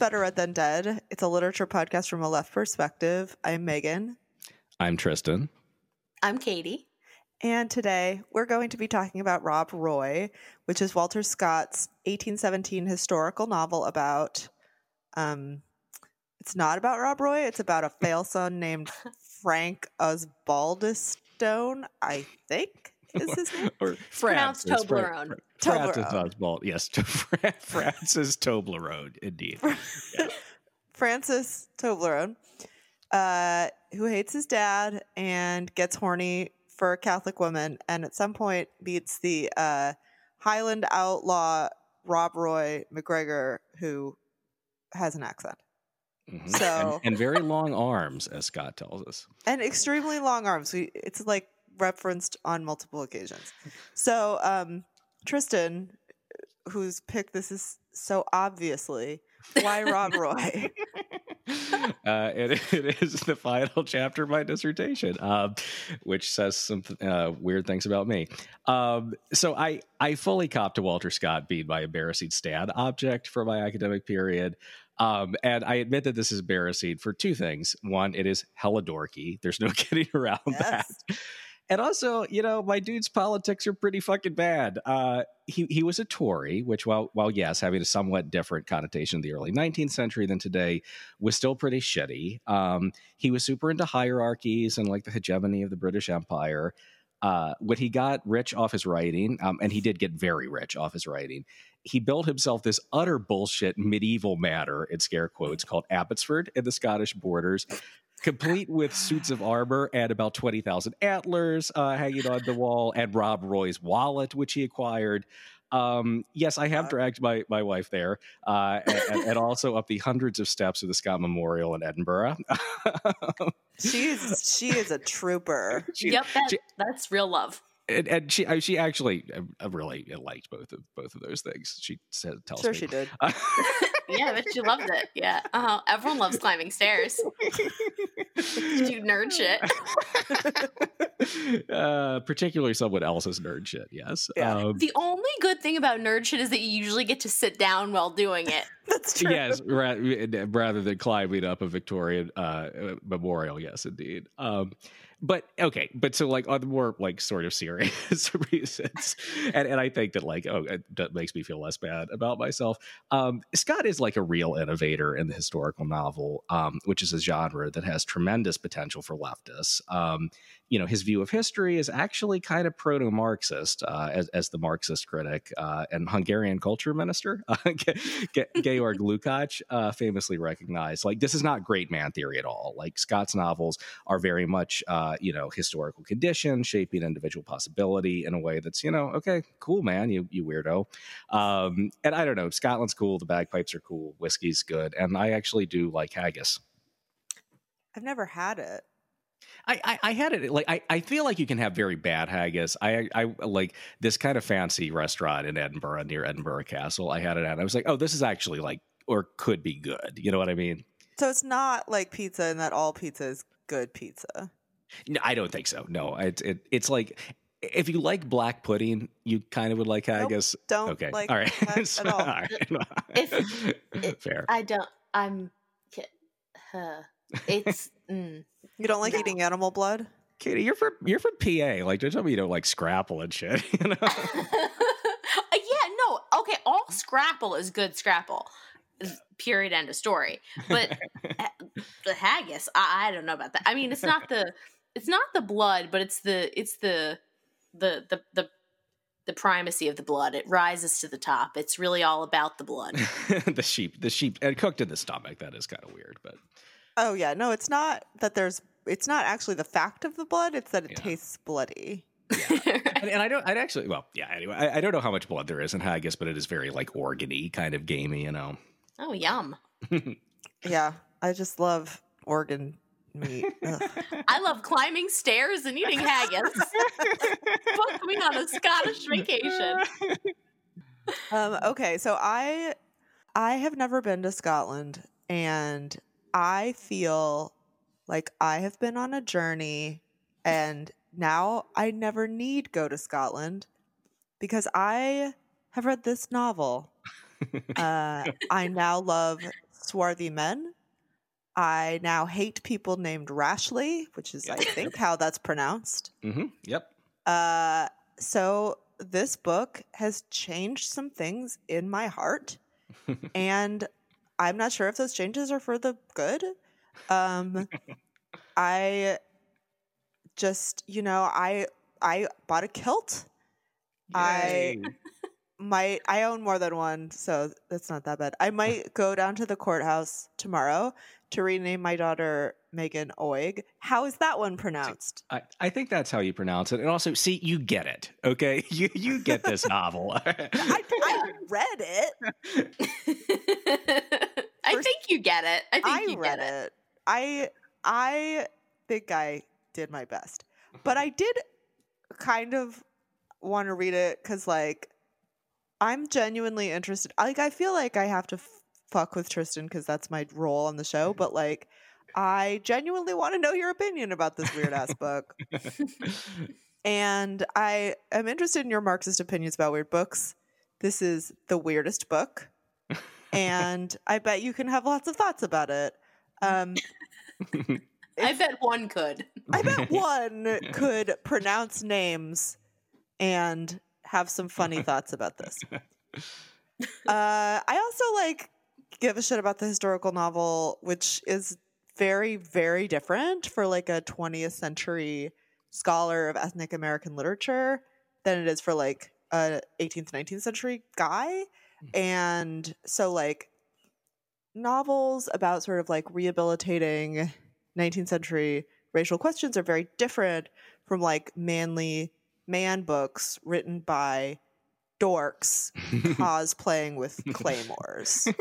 Hi, this is Better Read Than Dead. It's a literature podcast from a left perspective. I'm Megan. I'm Tristan. I'm Katie. And today we're going to be talking about Rob Roy, which is Walter Scott's 1817 historical novel about. Um, it's not about Rob Roy. It's about a fail son named Frank Osbaldistone, I think is his name. or Pronounced Francis, Fra- Toblerone. Fra- Francis Toblerone. Oswald. Yes, Francis Toblerone, indeed. Francis Toblerone, uh, who hates his dad and gets horny for a Catholic woman, and at some point meets the uh, Highland outlaw Rob Roy McGregor, who has an accent Mhm. So- and, and very long arms, as Scott tells us. and extremely long arms. We, it's like referenced on multiple occasions. So um, Tristan, whose pick this is so obviously, why Rob Roy? uh, it, it is the final chapter of my dissertation, um, which says some uh, weird things about me. Um, so I I fully cop to Walter Scott being my embarrassing stan object for my academic period. Um, and I admit that this is embarrassing for two things. One, it is hella dorky. There's no getting around that. And also, you know, my dude's politics are pretty fucking bad. Uh, he he was a Tory, which while while yes, having a somewhat different connotation in the early 19th century than today, was still pretty shitty. Um, he was super into hierarchies and like the hegemony of the British Empire. Uh, when he got rich off his writing, um, and he did get very rich off his writing, he built himself this utter bullshit medieval matter in scare quotes called Abbotsford in the Scottish borders, complete with suits of armor and about 20,000 antlers uh, hanging on the wall, and Rob Roy's wallet, which he acquired. Um, yes, I have dragged my, my wife there, uh, and, and- and also up the hundreds of steps of the Scott Memorial in Edinburgh. She's she is a trooper. She- yep, that, she- that's real love. And, and she uh, she actually uh, really liked both of both of those things. She said, tells Sure, me. she did. Yeah, but she loved it. Yeah, uh-huh. everyone loves climbing stairs. Do nerd shit. uh, particularly someone else's nerd shit. Yes. Yeah. Um, The only good thing about nerd shit is that you usually get to sit down while doing it. That's true. yes, ra- rather than climbing up a Victorian uh, uh, memorial. Yes, indeed. Um, but okay, but so like on more like sort of serious reasons, and, and I think that like oh, that makes me feel less bad about myself. Um, Scott is like a real innovator in the historical novel, um, which is a genre that has tremendous potential for leftists. Um, you know, his view of history is actually kind of proto-Marxist, uh, as, as the Marxist critic uh, and Hungarian culture minister uh, Ge- Ge- Georg Lukács uh, famously recognized. Like, this is not great man theory at all. Like, Scott's novels are very much, uh, you know, historical condition shaping individual possibility in a way that's, you know, okay, cool, man, you you weirdo. Um, and I don't know, Scotland's cool, the bagpipes are cool, whiskey's good, and I actually do like haggis. I've never had it. I, I, I had it like I, I feel like you can have very bad haggis. I I like this kind of fancy restaurant in Edinburgh near Edinburgh Castle. I had it at. and I was like, oh, this is actually like or could be good. You know what I mean? So it's not like pizza and that all pizza is good pizza. No, I don't think so. No, it, it it's like if you like black pudding, you kind of would like haggis. Don't okay, like all right, that So- at all. If- fair. I don't. I'm. Uh, it's. Mm. You don't like No. eating animal blood? Katie, you're from you're from PA. Like, don't tell me you don't like scrapple and shit. You know? Uh, yeah, no. Okay, all Scrapple is good Scrapple. Period. End of story. But uh, the haggis, I, I don't know about that. I mean, it's not the it's not the blood, but it's the it's the the the the the primacy of the blood. It rises to the top. It's really all about the blood. the sheep, the sheep, and cooked in the stomach. That is kind of weird, but Oh yeah, no, it's not that there's it's not actually the fact of the blood, it's that it Yeah. tastes bloody. and, and I don't. I'd actually. Well, yeah. Anyway, I, I don't know how much blood there is in haggis, but it is very like organy, kind of gamey. You know. oh, yum. Yeah, I just love organ meat. I love climbing stairs and eating haggis. Book me on a Scottish vacation. um, okay, so I I have never been to Scotland, and I feel like I have been on a journey, and now I never need go to Scotland because I have read this novel. Uh, I now love swarthy men. I now hate people named Rashleigh, which is, I think, how that's pronounced. hmm Yep. Uh, so this book has changed some things in my heart, and I'm not sure if those changes are for the good. Um, I just, you know, I I bought a kilt. I- Yay. Might I own more than one, so that's not that bad. I might go down to the courthouse tomorrow to rename my daughter Megan Oig. How is that one pronounced? I, I think that's how you pronounce it. And also, see, you get it. Okay. You you get this novel. I, I read it. I think you get it. I think I you read get it. I I think I did my best, but I did kind of want to read it because like I'm genuinely interested. Like I feel like I have to f- fuck with Tristan because that's my role on the show, but like I genuinely want to know your opinion about this weird ass book, and I am interested in your Marxist opinions about weird books. This is the weirdest book, and I bet you can have lots of thoughts about it. Um, I bet one could. I bet one could pronounce names and have some funny thoughts about this. Uh, I also like give a shit about the historical novel, which is very, very different for like a 20th century scholar of ethnic American literature than it is for like a 18th, 19th century guy. And so, like, novels about sort of like rehabilitating 19th century racial questions are very different from like manly man books written by dorks cosplaying with claymores.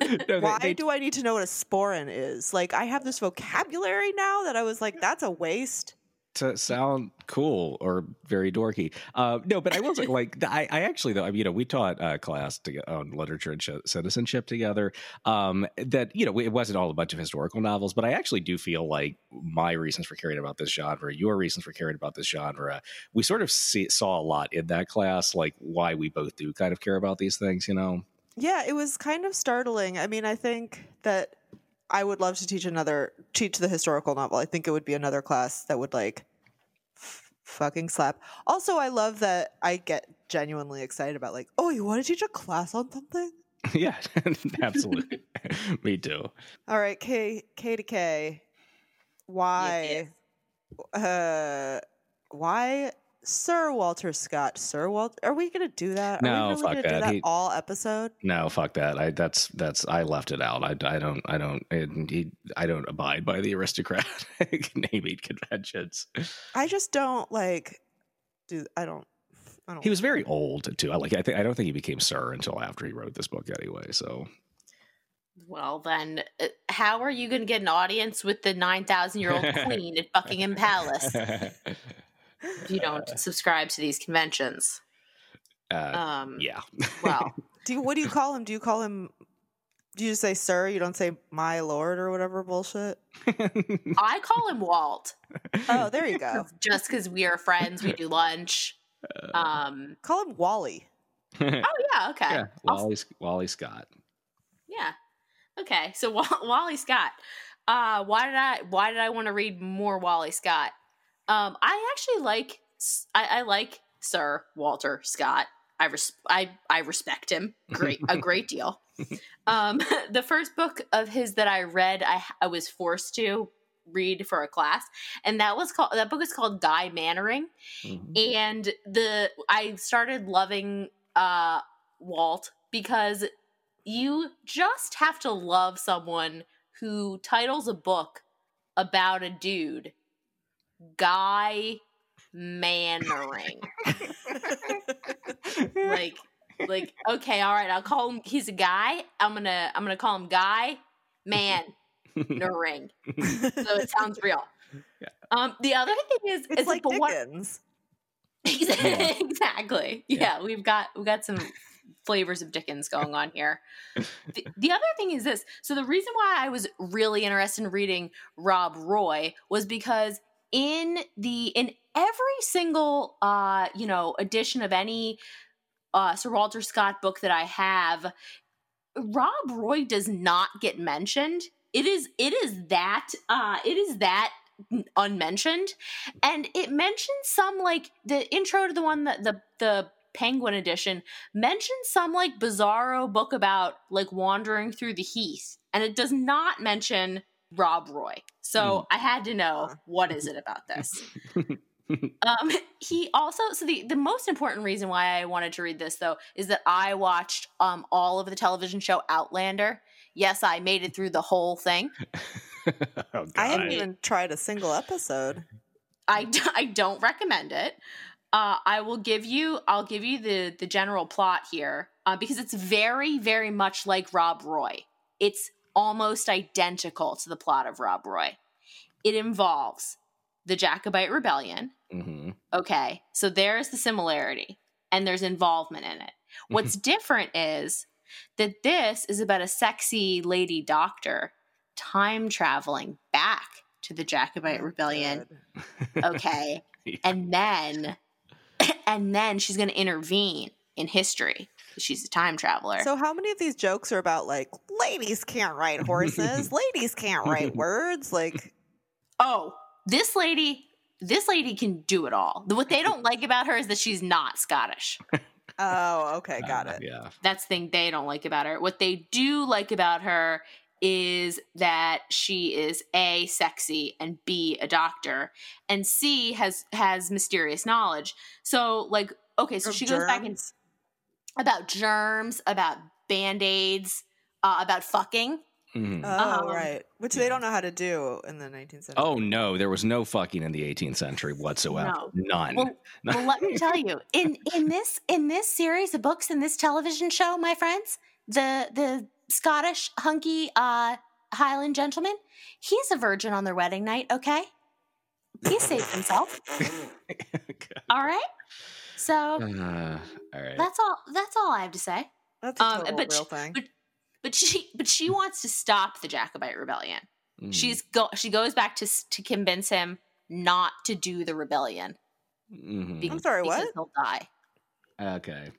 No, they- Why they- do I need to know what a sporran is? Like I have this vocabulary now that I was like, that's a waste. To sound cool or very dorky. Uh, no, but I wasn't like I, I actually though. I mean, you know, we taught a class to, on literature and sh- citizenship together. Um, that you know, it wasn't all a bunch of historical novels, but I actually do feel like my reasons for caring about this genre, your reasons for caring about this genre, we sort of see, saw a lot in that class, like why we both do kind of care about these things. You know. Yeah, it was kind of startling. I mean, I think that I would love to teach another teach the historical novel. I think it would be another class that would like f- fucking slap. Also, I love that I get genuinely excited about like, oh, you want to teach a class on something? yeah, absolutely. Me too. All right, K K to K. Why? Uh, why Sir Walter Scott? Sir Walter? Are we gonna do that? Are No, we really fuck gonna that. do that He- all episode? No, fuck that. I that's that's I left it out. I, I don't I don't I, I don't abide by the aristocratic naming conventions. I just don't like. Do I don't. I don't. He was very old too. I like I think I don't think he became sir until after he wrote this book anyway. So Well, then, uh, how are you going to get an audience with the 9,000 year old queen at Buckingham Palace if you don't subscribe to these conventions? uh, Um, yeah. Well, Do you, what do you call him? Do you call him? Do you just say sir? You don't say my lord or whatever bullshit. I call him Walt Oh, there you go. just because we are friends. We do lunch. Um, Call him Wally. oh, yeah, okay. yeah, Wally Wally Scott. Yeah. Okay. So Wally Scott. Uh, why did I why did I want to read more Wally Scott? Um, I actually like I like Sir Walter Scott. I res- I I respect him great a great deal. Um, the first book of his that I read, I I was forced to read for a class, and that was called that book is called Guy Mannering Mhm. and the I started loving uh Walt because you just have to love someone who titles a book about a dude Guy Mannering. like like okay, all right, I'll call him he's a guy. I'm going to I'm going to call him Guy Mannering. so it sounds real. Yeah. Um the other thing is It's is like but what Dickens. Exactly. exactly. Yeah. Yeah. we've got we've got some flavors of Dickens going on here. The, the other thing is this. So the reason why I was really interested in reading Rob Roy was because in the in every single uh, you know, edition of any uh, Sir Walter Scott book that I have, Rob Roy does not get mentioned. It is it is that uh, it is that unmentioned, and it mentions some like the intro to the one that the the Penguin edition mentions some like bizarro book about like wandering through the heath, and it does not mention Rob Roy. So mm. I had to know what is it about this. um, he also so the the most important reason why I wanted to read this though is that I watched um all of the television show Outlander. Yes, I made it through the whole thing. oh, I haven't even tried a single episode. I, I don't recommend it. Uh, I will give you I'll give you the the general plot here uh, because it's very very much like Rob Roy. It's almost identical to the plot of Rob Roy. It involves the Jacobite Rebellion. Mm-hmm. Okay, so there's the similarity, and there's involvement in it. What's different is that this is about a sexy lady doctor time traveling back to the Jacobite oh, Rebellion. Okay, yeah. and then and then she's going to intervene in history she's a time traveler. So how many of these jokes are about like ladies can't ride horses, ladies can't write words like Oh, this lady this lady can do it all. What they don't like about her is that she's not Scottish. oh, okay, got uh, it. Yeah. That's the thing they don't like about her. What they do like about her is that she is a sexy and b a doctor and c has has mysterious knowledge so like okay so she germs? goes back and about germs, about band aids, uh, about fucking. Mm-hmm. Oh, um, right. Which they don't know how to do in the 19th century. Oh, no. There was no fucking in the 18th century whatsoever. No. None. Well, well, let me tell you, in, in this in this series of books, in this television show, my friends, the the Scottish hunky uh, Highland gentleman, he's a virgin on their wedding night, okay? He saved himself. all right? So uh, all right. That's all. That's all I have to say. That's a um, but real she, thing. But, but she but she wants to stop the Jacobite rebellion. Mm. She's go she goes back to to convince him not to do the rebellion. Mm-hmm. Because, I'm sorry, what? He'll die. Okay.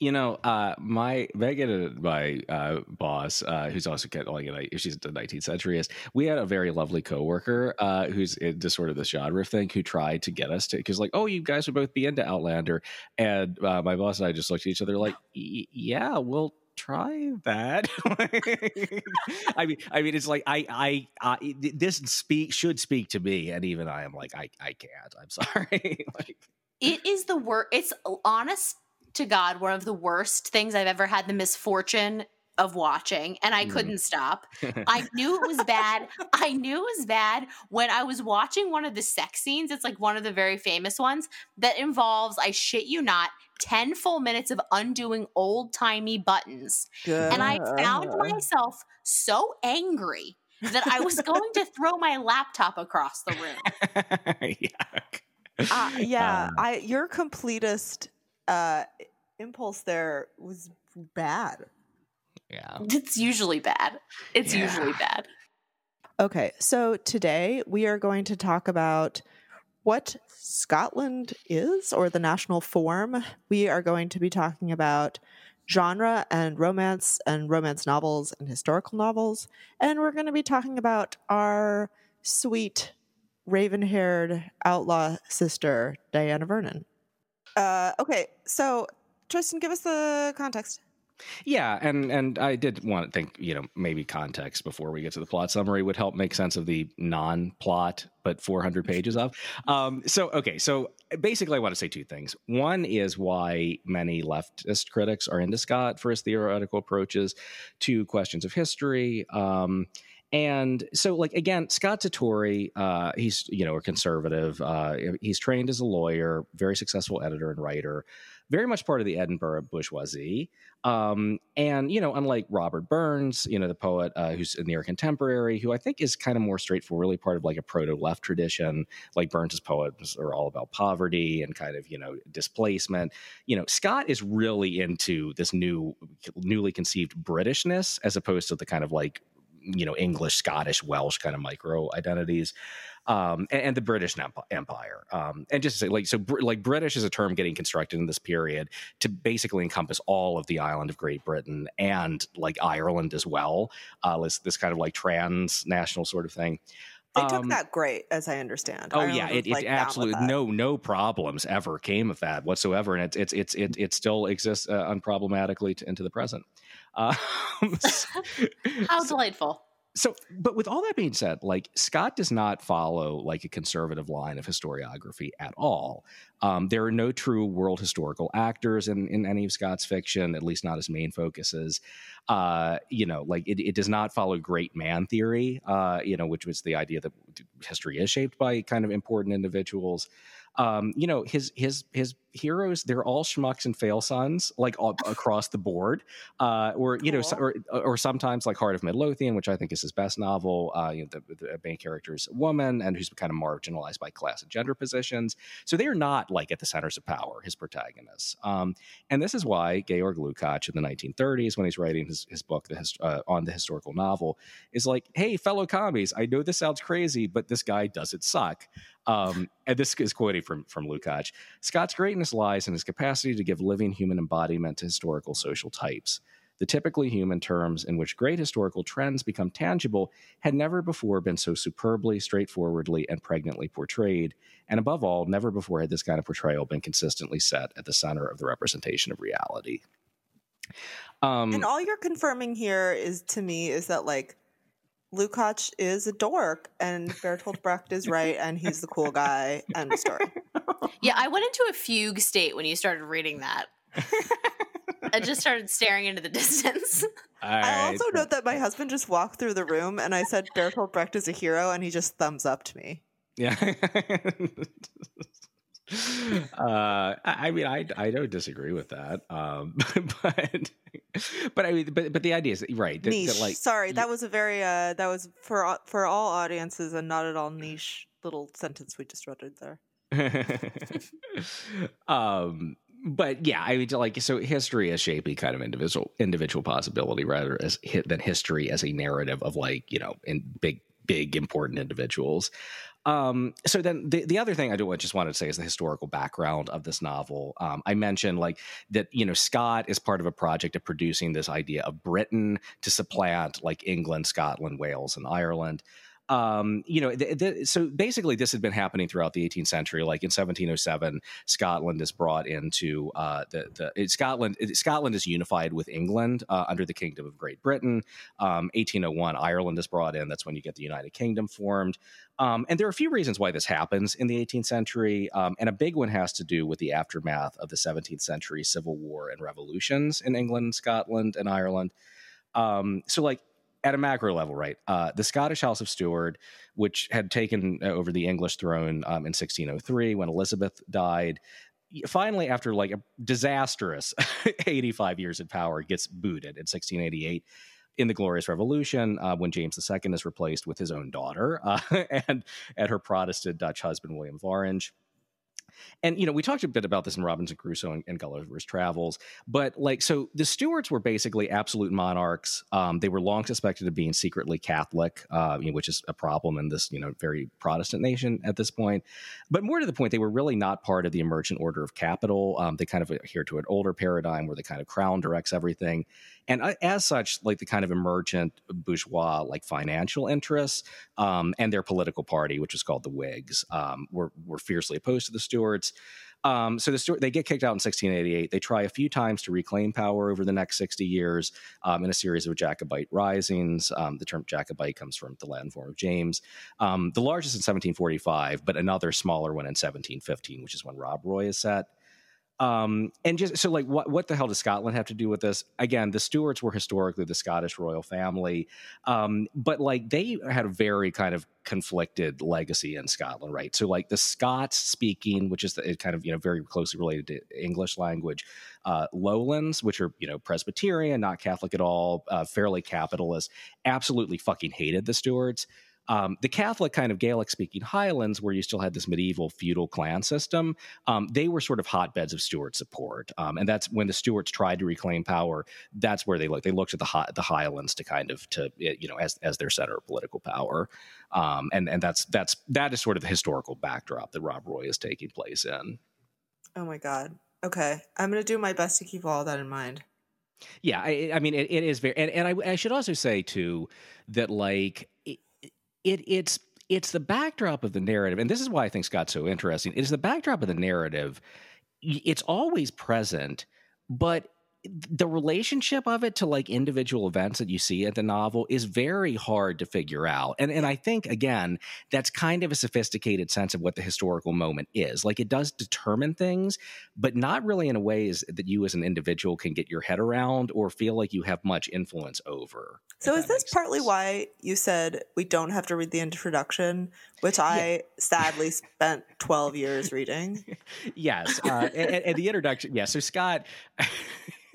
You know, uh, my Megan, my uh, boss, uh, who's also kind of like a, she's the 19th centuryist. We had a very lovely coworker uh, who's into sort of this genre thing, who tried to get us to because like, oh, you guys would both be into Outlander, and uh, my boss and I just looked at each other like, yeah, we'll try that. I mean, I mean, it's like I, I, I, this speak should speak to me, and even I am like, I, I can't. I'm sorry. like, it is the worst. It's honest to God one of the worst things I've ever had the misfortune of watching and I mm. couldn't stop. I knew it was bad. I knew it was bad when I was watching one of the sex scenes. It's like one of the very famous ones that involves, I shit you not, 10 full minutes of undoing old timey buttons. Good. And I found myself so angry that I was going to throw my laptop across the room. uh, yeah, um, I your completest uh, impulse there was bad. Yeah. It's usually bad. It's yeah. usually bad. Okay, so today we are going to talk about what Scotland is or the national form. We are going to be talking about genre and romance and romance novels and historical novels. And we're going to be talking about our sweet raven haired outlaw sister, Diana Vernon. Uh, okay, so Tristan, give us the context. Yeah, and and I did want to think, you know, maybe context before we get to the plot summary would help make sense of the non-plot, but 400 pages of. Um, so okay, so basically, I want to say two things. One is why many leftist critics are into Scott for his theoretical approaches to questions of history. Um, and so, like again, Scott Toure, uh, he's you know a conservative. Uh, he's trained as a lawyer, very successful editor and writer, very much part of the Edinburgh bourgeoisie. Um, and you know, unlike Robert Burns, you know, the poet uh, who's a near contemporary, who I think is kind of more straightforward, really part of like a proto left tradition. Like Burns's poems are all about poverty and kind of you know displacement. You know, Scott is really into this new, newly conceived Britishness as opposed to the kind of like you know English, Scottish, Welsh kind of micro identities, um, and, and, the British Empire. Um, and just to say, like, so br- like British is a term getting constructed in this period to basically encompass all of the island of Great Britain and like Ireland as well. Uh, this this kind of like transnational sort of thing. They took um, that great, as I understand. Oh yeah, it, like, it absolutely no no problems ever came of that whatsoever, and it's it's it's it, it still exists uh, unproblematically to, into the present. Um, How delightful! so but with all that being said like scott does not follow like a conservative line of historiography at all. Um, there are no true world historical actors in, in any of scott's fiction at least not his main focuses. Uh, you know like it, it, does not follow great man theory uh, you know which was the idea that history is shaped by kind of important individuals um, you know his his his heroes they're all schmucks and fail sons like all, across the board. Uh, or you cool. know or, or sometimes like heart of midlothian which i think is his best novel uh, you know the, the main character is a woman and who's kind of marginalized by class and gender positions. So they're not like at the centers of power his protagonists. Um, and this is why georg lukács in the 1930s when he's writing his, his book the hist- uh, on the historical novel is like hey fellow commies i know this sounds crazy but this guy doesn't suck um, and this is quoting from from Lukács. Scott's greatness lies in his capacity to give living human embodiment to historical social types. The typically human terms in which great historical trends become tangible had never before been so superbly, straightforwardly, and pregnantly portrayed. And above all, never before had this kind of portrayal been consistently set at the center of the representation of reality. Um, and all you're confirming here is to me is that like Lukács is a dork and Bertolt Brecht is right and he's the cool guy. End of story. Yeah, I went into a fugue state when you started reading that. I just started staring into the distance. I also note that my husband just walked through the room and I said Bertolt Brecht is a hero and he just thumbs up to me. Yeah. uh, I mean, I I don't disagree with that, um, but but I mean, but but the idea is right. That, niche. That like, sorry, that was a very uh, that was for for all audiences and not at all niche little sentence we just uttered there. um, but yeah, I mean, like so, history is shaping kind of individual individual possibility rather as than history as a narrative of like you know in big big important individuals. Um, so then the, the other thing I do just wanted to say is the historical background of this novel. Um, I mentioned like that, you know, Scott is part of a project of producing this idea of Britain to supplant like England, Scotland, Wales, and Ireland um, you know, so basically, this had been happening throughout the 18th century. Like in 1707, Scotland is brought into uh, the the Scotland. Scotland is unified with England uh, under the Kingdom of Great Britain. Um, 1801, Ireland is brought in. That's when you get the United Kingdom formed. Um, and there are a few reasons why this happens in the 18th century, um, and a big one has to do with the aftermath of the 17th century civil war and revolutions in England, Scotland, and Ireland. Um, so, like at a macro level, right? Uh, the Scottish House of Stuart, which had taken uh, over the English throne um, in 1603 when Elizabeth died, finally, after like a disastrous 85 years in power, gets booted in 1688 in the Glorious Revolution uh, when James II is replaced with his own daughter uh, and and her Protestant Dutch husband William of Orange and you know we talked a bit about this in robinson crusoe and, and gulliver's travels but like so the stuarts were basically absolute monarchs. Um, they were long suspected of being secretly catholic uh, you know, which is a problem in this you know very protestant nation at this point. But more to the point they were really not part of the emergent order of capital. Um, they kind of adhere to an older paradigm where the kind of crown directs everything and uh, as such like the kind of emergent bourgeois like financial interests um, and their political party which was called the whigs um, were, were fiercely opposed to the stuarts um, so the Stuart, they get kicked out in 1688. They try a few times to reclaim power over the next 60 years um, in a series of Jacobite risings. Um, the term Jacobite comes from the Latin form of James. Um, the largest in 1745, but another smaller one in 1715, which is when Rob Roy is set. Um, and just so like what what the hell does Scotland have to do with this? Again, the Stuarts were historically the Scottish royal family, um, but like they had a very kind of conflicted legacy in Scotland, right? So like the Scots speaking, which is the, kind of you know very closely related to English language, uh, Lowlands, which are you know Presbyterian, not Catholic at all, uh, fairly capitalist, absolutely fucking hated the Stuarts. Um, the Catholic kind of Gaelic speaking Highlands, where you still had this medieval feudal clan system, um, they were sort of hotbeds of Stuart support. Um, and that's when the Stuarts tried to reclaim power. That's where they looked. They looked at the the Highlands to kind of to you know as as their center of political power. Um, and and that's that's that is sort of the historical backdrop that Rob Roy is taking place in. Oh my god. Okay, I'm gonna do my best to keep all that in mind. Yeah, I, I mean, it, it is very, and, and I, I, should also say too that like it, it, it's it's the backdrop of the narrative, and this is why I think Scott's so interesting. It is the backdrop of the narrative. It's always present, but the relationship of it to like individual events that you see at the novel is very hard to figure out. And and I think again, that's kind of a sophisticated sense of what the historical moment is. Like it does determine things, but not really in a ways that you as an individual can get your head around or feel like you have much influence over. So is this partly sense. why you said we don't have to read the introduction, which I yeah. sadly spent 12 years reading? yes. Uh, and, and the introduction, yeah. So Scott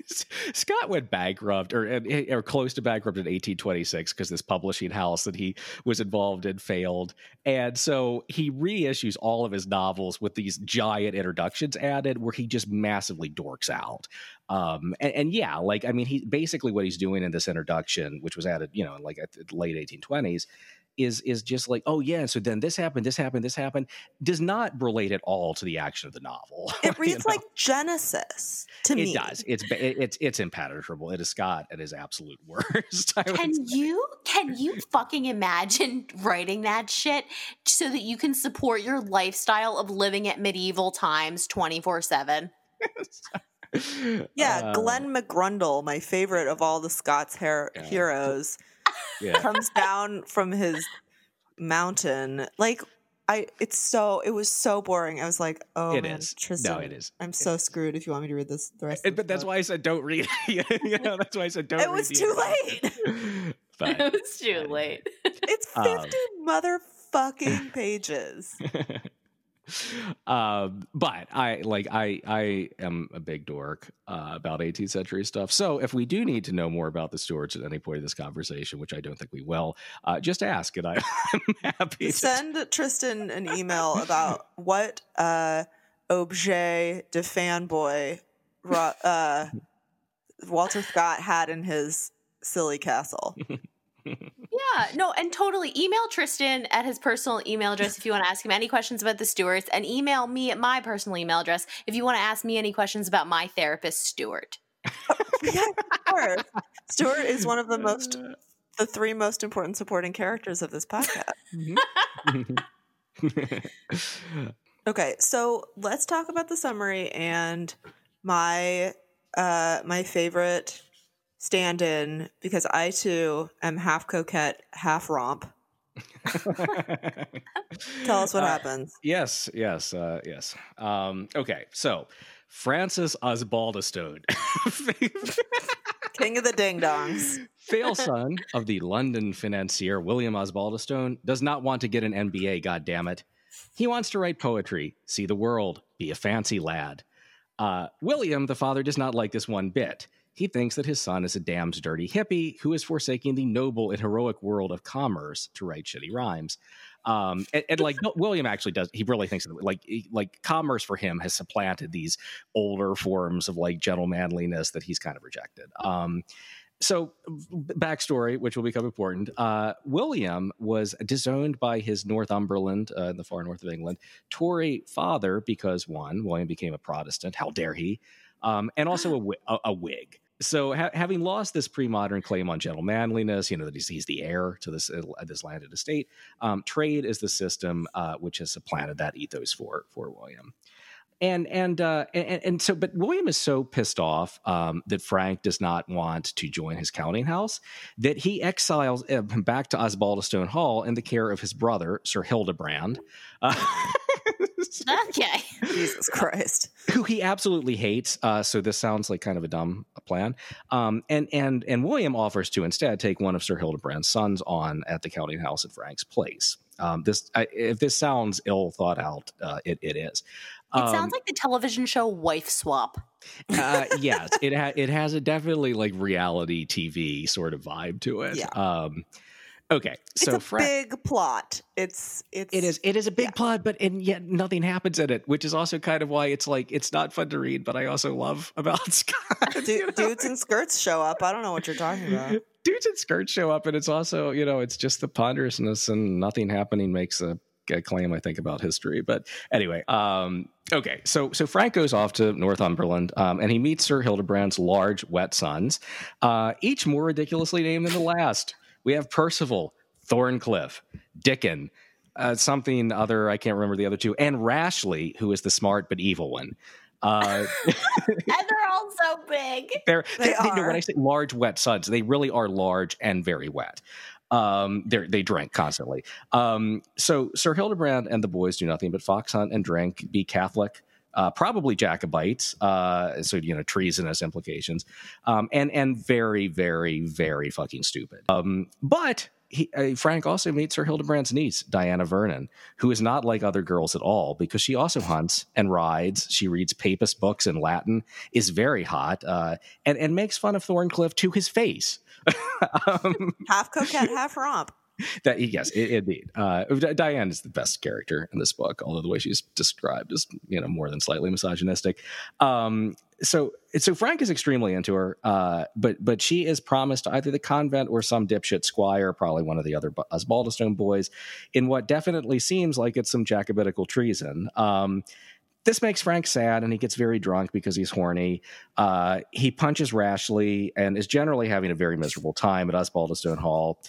Scott went bankrupt or or close to bankrupt in 1826 because this publishing house that he was involved in failed, and so he reissues all of his novels with these giant introductions added, where he just massively dorks out. Um, and, and, yeah, like I mean, he basically what he's doing in this introduction, which was added, you know, like at the late 1820s, is is just like oh yeah so then this happened this happened this happened does not relate at all to the action of the novel it reads know? like genesis to it me it does it's it, it's it's impenetrable it is scott at his absolute worst can you can you fucking imagine writing that shit so that you can support your lifestyle of living at medieval times 24 7 yeah, uh, Glenn McGrundle, my favorite of all the Scott's her- yeah. heroes, yeah. comes down from his mountain. Like I, it's so it was so boring. I was like, oh, it man, is. Tristan, no, it is. I'm so it's, screwed. If you want me to read this, the rest. It, but that's book. why I said don't read. you know, that's why I said don't. It was too late. it was too late. It's fifty um, motherfucking pages. um, but I like I I am a big dork uh, about 18th century stuff. So if we do need to know more about the Stuarts at any point in this conversation, which I don't think we will, uh, just ask, and I, am happy. Send to... Tristan an email about what uh, objet de fanboy uh, Walter Scott had in his silly castle. Yeah, no, and totally email Tristan at his personal email address if you want to ask him any questions about the Stuarts, and email me at my personal email address if you want to ask me any questions about my therapist, Stuart. yeah, sure. Stuart is one of the most, the three most important supporting characters of this podcast. okay, so let's talk about the summary and my uh my favorite stand in because I too am half coquette, half romp. Tell us what uh, happens. Yes, yes, uh, yes. Um, okay, so Francis Osbaldistone, King of the Ding Dongs, fail son of the London financier William Osbaldistone, does not want to get an MBA. God damn it! He wants to write poetry, see the world, be a fancy lad. Uh, William, the father, does not like this one bit. He thinks that his son is a damned dirty hippie who is forsaking the noble and heroic world of commerce to write shitty rhymes. Um, and, and, like William actually does, he really thinks that like like commerce for him has supplanted these older forms of like gentlemanliness that he's kind of rejected. Um, so backstory, which will become important. Uh, William was disowned by his Northumberland, uh, in the far north of England, Tory father because one, William became a Protestant. How dare he? Um, and also a, a, a Whig so ha- having lost this pre-modern claim on gentle manliness, you know that he's, he's the heir to this uh, this landed estate. Um, trade is the system uh, which has supplanted that ethos for for William. And and, uh, and and so, but William is so pissed off um, that Frank does not want to join his counting house that he exiles him back to Osbaldistone Hall in the care of his brother Sir Hildebrand. Okay. Jesus Christ. Who he absolutely hates. Uh, so this sounds like kind of a dumb plan. Um, and and and William offers to instead take one of Sir Hildebrand's sons on at the counting house at Frank's place. Um, this, I, if this sounds ill thought out, uh, it, it is. It um, sounds like the television show Wife Swap. uh, yes, it ha- it has a definitely like reality TV sort of vibe to it. Yeah. Um, Okay, so it's a Frank. big plot. It's it's It is. It is a big yeah. plot, but and yet nothing happens in it, which is also kind of why it's like it's not fun to read. But I also love about Scott. Du- you know? dudes in skirts show up. I don't know what you're talking about. dudes in skirts show up, and it's also you know it's just the ponderousness and nothing happening makes a, a claim I think about history. But anyway, um, okay, so so Frank goes off to Northumberland, um, and he meets Sir Hildebrand's large wet sons, uh, each more ridiculously named than the last. We have Percival, Thorncliffe, Dickon. Uh, something other I can't remember the other two, and Rashleigh, who is the smart but evil one. Uh, and they're all so big. they're They they, are. when I say large wet suds, they really are large and very wet. Um, they they drink constantly. Um, so Sir Hildebrand and the boys do nothing but fox hunt and drink, be Catholic. Uh, probably Jacobites, uh, so you know treasonous implications, um, and and very very very fucking stupid. Um, but he, uh, Frank also meets Sir Hildebrand's niece, Diana Vernon, who is not like other girls at all because she also hunts and rides. She reads papist books in Latin, is very hot, uh, and and makes fun of Thorncliffe to his face. um, Half coquette, half romp. that yes, i- indeed. Uh, Di- Diane is the best character in this book, although the way she's described is you know more than slightly misogynistic. Um, so so Frank is extremely into her, uh, but but she is promised either the convent or some dipshit squire, probably one of the other Osbaldistone boys, in what definitely seems like it's some Jacobitical treason. Um, this makes Frank sad, and he gets very drunk because he's horny. Uh, he punches Rashleigh and is generally having a very miserable time at Osbaldistone Hall.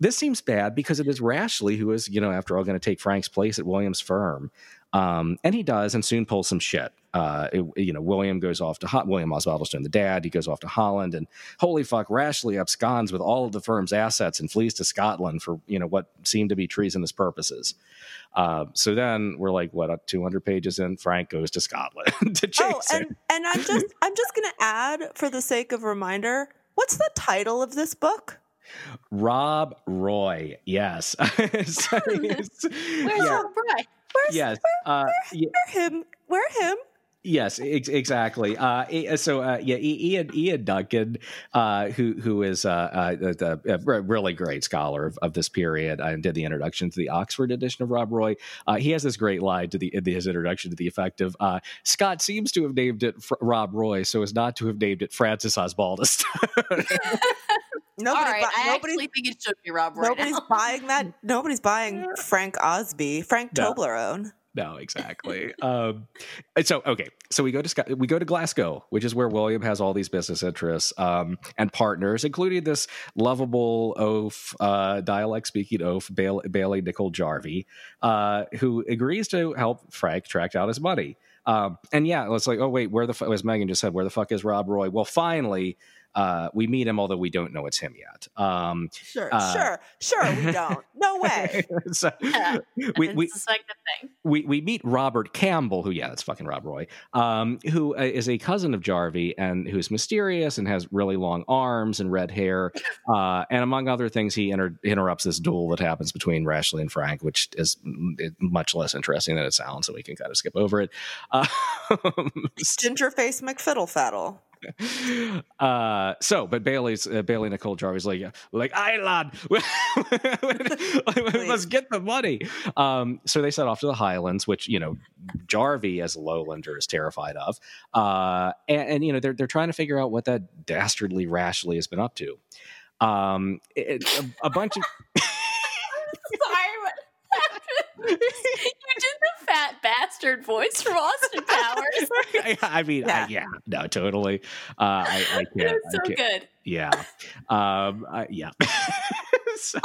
This seems bad because it is Rashleigh who is, you know, after all, going to take Frank's place at William's firm. Um, and he does, and soon pulls some shit. Uh, it- you know, William goes off to Ho- William Osbaldistone, the dad. He goes off to Holland, and holy fuck, Rashleigh absconds with all of the firm's assets and flees to Scotland for you know what seemed to be treasonous purposes. Uh, so then we're like, what, two hundred pages in? Frank goes to Scotland to chase Oh, and and I'm just I'm just gonna add for the sake of reminder. What's the title of this book? Rob Roy, yes, So Where's yeah, Rob Roy? Where's yes, uh, yeah, where him? Where him? Yes, ex- exactly. Uh, e- so uh, yeah, Ian Ian Duncan, uh, who who is uh, uh, the, a really great scholar of, of this period, and did the introduction to the Oxford edition of Rob Roy. Uh, he has this great line to the in his introduction to the effect of uh, Scott seems to have named it Fr- Rob Roy, so as not to have named it Francis Osbaldist. Nobody. all right, bu- I nobody's actually think it should be Rob Roy. nobody's now. buying that. Nobody's buying Frank Osby. Frank No. Toblerone. No, exactly. um, so okay, so we go to we go to Glasgow, which is where William has all these business interests um, and partners, including this lovable oaf, uh, dialect speaking oaf, Bail- Bailie Nicol Jarvie, uh, who agrees to help Frank track down his money. Um, and yeah, it's like, oh wait, where the fu- as Megan just said, where the fuck is Rob Roy? Well, finally, uh, we meet him, although we don't know it's him yet. Um, Sure, Uh, sure, sure. We don't. No way. so Yeah. we, I we, didn't suspect a thing. we we meet Robert Campbell, who yeah, that's fucking Rob Roy, um, who uh, a cousin of Jarvie and who's mysterious and has really long arms and red hair, uh, and among other things, he inter- interrupts this duel that happens between Rashleigh and Frank, which is much less interesting than it sounds, so we can kind of skip over it. Uh, Gingerface McFiddlefaddle. Uh so but bailie's uh, bailie nicol Jarvis like like aye lad let's get the money. Um so they set off to the highlands which you know jarvie as a lowlander is terrified of. Uh and, and you know they're, they're trying to figure out what that dastardly rashleigh has been up to. Um it, a, a bunch of Sorry, you did the fat bastard voice from Austin Powers. I, I mean Yeah. I, yeah no totally uh i, I can't was so I can't, good. Yeah. Um, I, yeah. so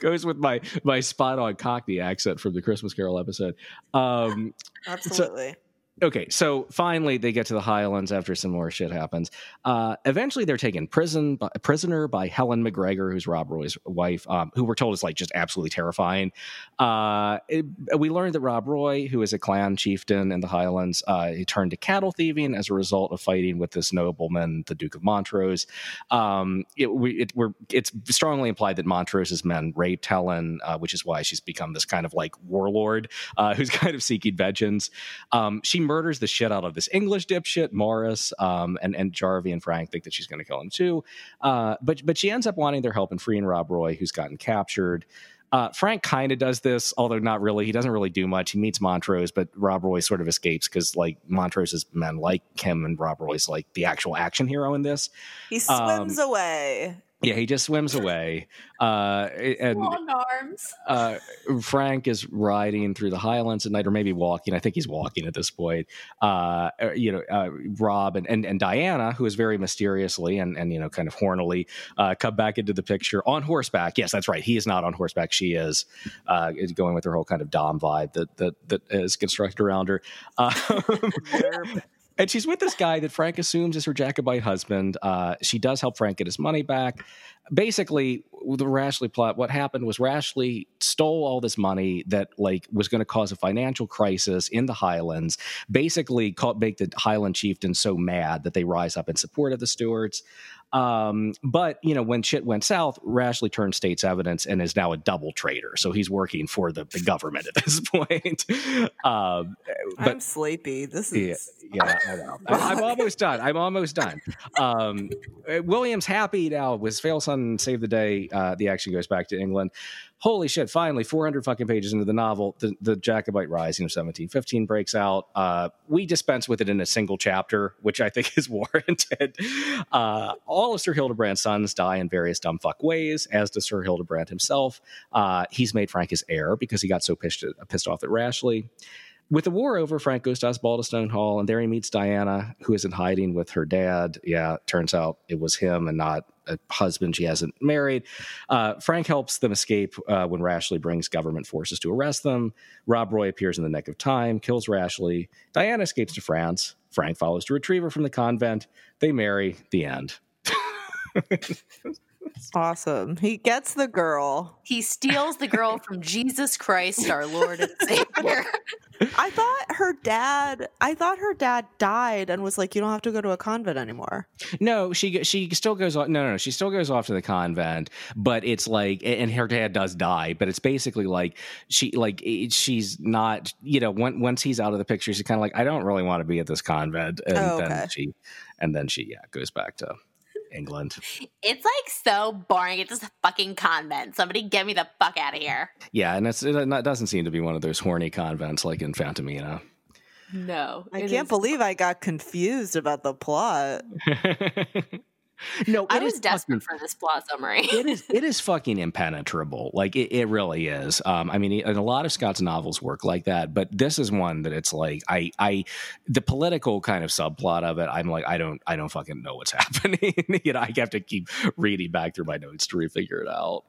goes with my my spot on Cockney accent from the Christmas Carol episode. Um, Absolutely. Okay, so finally they get to the Highlands after some more shit happens. Uh, eventually they're taken prison by, prisoner by Helen McGregor, who's Rob Roy's wife, um, who we're told is like just absolutely terrifying. Uh, it- we learned that Rob Roy, who is a clan chieftain in the Highlands, uh, he turned to cattle thieving as a result of fighting with this nobleman, the Duke of Montrose. Um, it, we, it, it's strongly implied that Montrose's men raped Helen, uh, which is why she's become this kind of like warlord uh, who's kind of seeking vengeance. Um, she murders the shit out of this English dipshit Morris, um, and and Jarvie and Frank think that she's going to kill him too. Uh, but but she ends up wanting their help in freeing Rob Roy, who's gotten captured. Uh, Frank kind of does this, although not really. He doesn't really do much. He meets Montrose, but Rob Roy sort of escapes because like Montrose's men like him, and Rob Roy's like the actual action hero in this. He swims Um, away. Yeah, he just swims away. Uh, and Long arms. uh, Frank is riding through the highlands at night, or maybe walking. I think he's walking at this point. Uh, uh, you know, uh, Rob and, and and Diana, who is very mysteriously and and you know kind of hornily, uh, come back into the picture on horseback. Yes, that's right. He is not on horseback. She is, uh, is going with her whole kind of dom vibe that that that is constructed around her. Um, Derp. And she's with this guy that Frank assumes is her Jacobite husband. Uh, she does help Frank get his money back. Basically, the Rashleigh plot. What happened was Rashleigh stole all this money that like was going to cause a financial crisis in the Highlands. Basically, caught, make the Highland chieftains so mad that they rise up in support of the Stuarts. Um, but you know, when shit went south, Rashleigh turned state's evidence and is now a double traitor. So he's working for the, the government at this point. um, but I'm sleepy. This is yeah, I know. I, I'm almost done. I'm almost done. Um, uh, William's happy now with fail son save the day. Uh, the action goes back to England. Holy shit! Finally, 400 fucking pages into the novel, the, the Jacobite Rising of 1715 breaks out. Uh, we dispense with it in a single chapter, which I think is warranted. Uh, all of Sir Hildebrand's sons die in various dumb fuck ways, as does Sir Hildebrand himself. Uh, he's made Frank his heir because he got so pissed, pissed off at Rashleigh with the war over, Frank goes to Osbaldistone Hall, and there he meets Diana, who is in hiding with her dad. Yeah, turns out it was him and not a husband she hasn't married. Uh, Frank helps them escape uh, when Rashleigh brings government forces to arrest them. Rob Roy appears in the nick of time, kills Rashleigh. Diana escapes to France. Frank follows to retrieve her from the convent. They marry. The end. awesome. He gets the girl. He steals the girl from Jesus Christ, our Lord and Savior. I thought her dad. I thought her dad died and was like, "You don't have to go to a convent anymore." No, she she still goes off. No, no, no, she still goes off to the convent, but it's like, and her dad does die, but it's basically like she like she's not. You know, when, once he's out of the picture, she's kind of like, I don't really want to be at this convent, and Oh, then she, and then she yeah goes back to England. It's like so boring. It's just a fucking convent. Somebody get me the fuck out of here. Yeah, and it's, it doesn't seem to be one of those horny convents like in Fantomina. No. I can't is- believe I got confused about the plot. no, I it was is desperate fucking- for this plot summary. it is it is fucking impenetrable. Like it, it really is. Um i mean and a lot of scott's novels work like that but this is one that it's like i i the political kind of subplot of it i'm like i don't i don't fucking know what's happening. You know i have to keep reading back through my notes to refigure it out.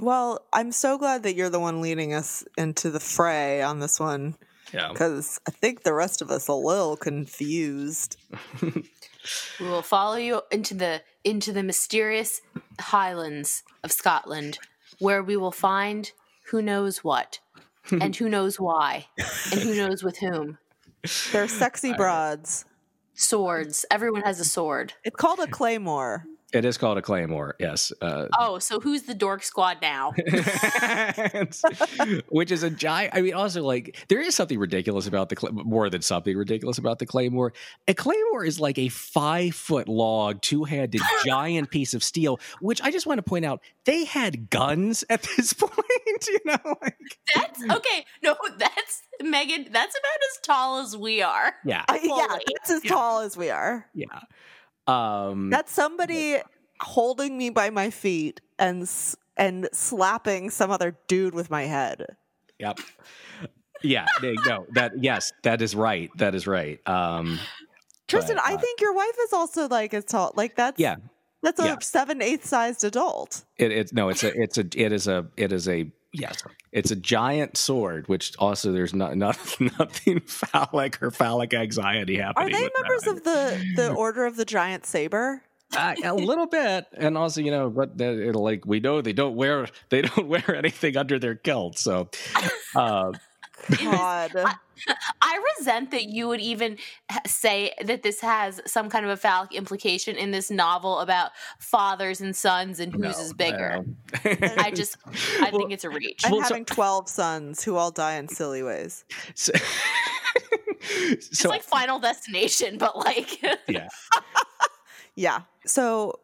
Well, I'm so glad that you're the one leading us into the fray on this one yeah. because I think the rest of us a little confused. We will follow you into the into the mysterious highlands of Scotland, where we will find who knows what, and who knows why, and who knows with whom. They're sexy right. broads. Swords. Everyone has a sword. It's called a claymore. It is called a claymore yes uh Oh, so who's the dork squad now? which is a giant. I mean, also like there is something ridiculous about the cl- more than something ridiculous about the claymore. A claymore is like a five foot long, two handed giant piece of steel. Which I just want to point out, they had guns at this point. You know, like That's okay. No, that's Megan. That's about as tall as we are. yeah, Uh, yeah, Fully. that's as Yeah. tall as we are. yeah. Um, That's somebody holding me by my feet and and slapping some other dude with my head. Yep. Yeah. No. That. Yes. That is right. That is right. Um. Tristan, But, I uh, think your wife is also like as tall. Like that's Yeah. that's a Yeah. seven eighth sized adult. It, it's no, it's a, it's a, it is a, it is a, yes, it's a giant sword. Which also there's not, not nothing phallic or phallic anxiety happening. Are they members that. of the the Order of the Giant Saber? Uh, a little bit, and also you know, but like we know they don't wear they don't wear anything under their kilt, so. Uh, God. I resent that you would even say that this has some kind of a phallic implication in this novel about fathers and sons and whose no, is bigger. no. I just, I Well, think it's a reach. I'm well, so- having twelve sons who all die in silly ways. So, it's like Final Destination, but like yeah. Yeah. So,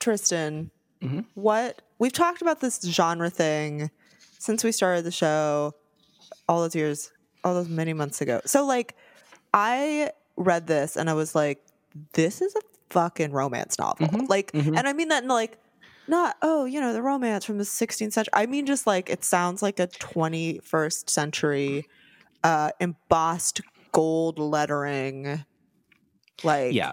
Tristan, Mhm. what we've talked about this genre thing since we started the show all those years, all those many months ago. So, like, I read this and I was like, this is a fucking romance novel. Mhm, Like, mhm. and I mean that in like, not, oh, you know, the romance from the 16th century. I mean, just like, it sounds like a 21st century uh, embossed gold lettering, like, yeah.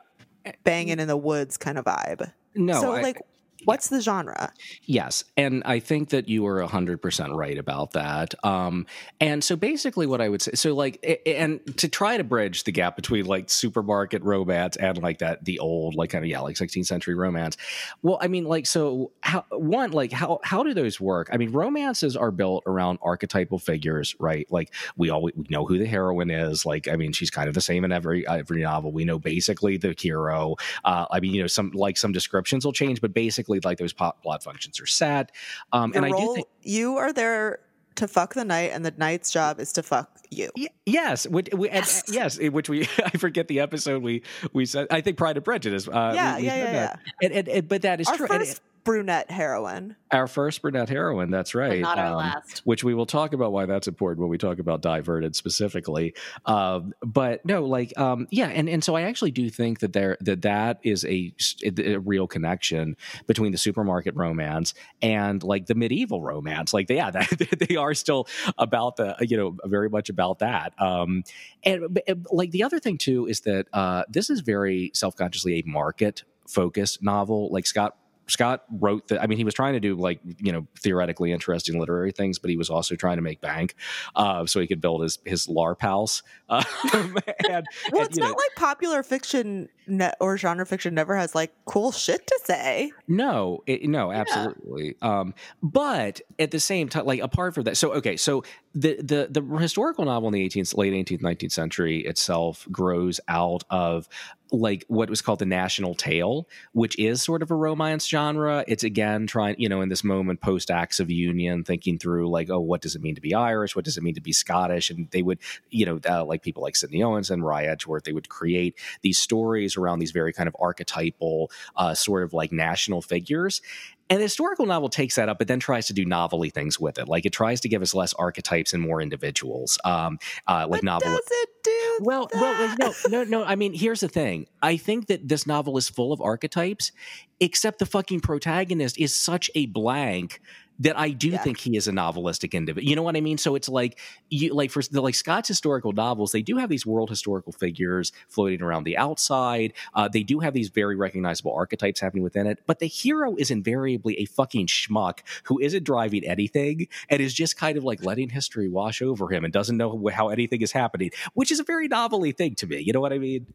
banging in the woods kind of vibe. No, so I- like what's the genre? Yes, and I think that you are hundred percent right about that. Um, and so basically, what I would say, so like, and to try to bridge the gap between like supermarket romance and like that the old like kind of yeah like 16th century romance. Well, I mean, like, so how one like how how do those work? I mean, romances are built around archetypal figures, right? Like we all we know who the heroine is. Like, I mean, she's kind of the same in every every novel. We know basically the hero. Uh, I mean, you know, some like some descriptions will change, but basically, like those plot, plot functions are set. Um, and I do think. you are there to fuck the knight, and the knight's job is to fuck you. Y- Yes, which, we, and- Yes. yes, which we I forget the episode we we said. I think Pride and Prejudice. Uh, yeah, we yeah, yeah, that. yeah. And, and, and- but that is Our true. First brunette heroine. our first brunette heroine. That's but right. not our um, last. which we will talk about why that's important when we talk about Di Vernon specifically. Um, but no, like um, yeah, and and so I actually do think that there that that is a, a real connection between the supermarket romance and like the medieval romance. Like yeah, that, they are still about the you know very much about that. Um, and but, like the other thing too is that uh, this is very self consciously a market focused novel. Like Scott Scott wrote that. I mean, he was trying to do like you know theoretically interesting literary things, but he was also trying to make bank, uh, so he could build his his LARP house. Um, and, Well, and, it's you know, not like popular fiction ne- or genre fiction never has like cool shit to say. No, it, no, absolutely. Um, but at the same time, like apart from that, so okay, so the the the historical novel in the 18th, late 18th, 19th century itself grows out of like what was called the national tale, which is sort of a romance genre. It's again trying, you know, in this moment post Acts of Union, thinking through like, oh, what does it mean to be Irish? What does it mean to be Scottish? And they would, you know, uh, like people like Sydney Owenson and Maria Edgeworth, they would create these stories around these very kind of archetypal, uh, sort of like national figures. And the historical novel takes that up, but then tries to do novelty things with it. Like it tries to give us less archetypes and more individuals. Um, uh, like But novel. does it do Well, well, that? no, no, no. I mean, here's the thing. I think that this novel is full of archetypes, except the fucking protagonist is such a blank that I do Yeah. think he is a novelistic individual. You know what I mean? So it's like you like for the like Scott's historical novels, they do have these world historical figures floating around the outside. Uh, they do have these very recognizable archetypes happening within it, but the hero is invariably a fucking schmuck who isn't driving anything and is just kind of like letting history wash over him and doesn't know how anything is happening, which is a very novelty thing to me. You know what I mean?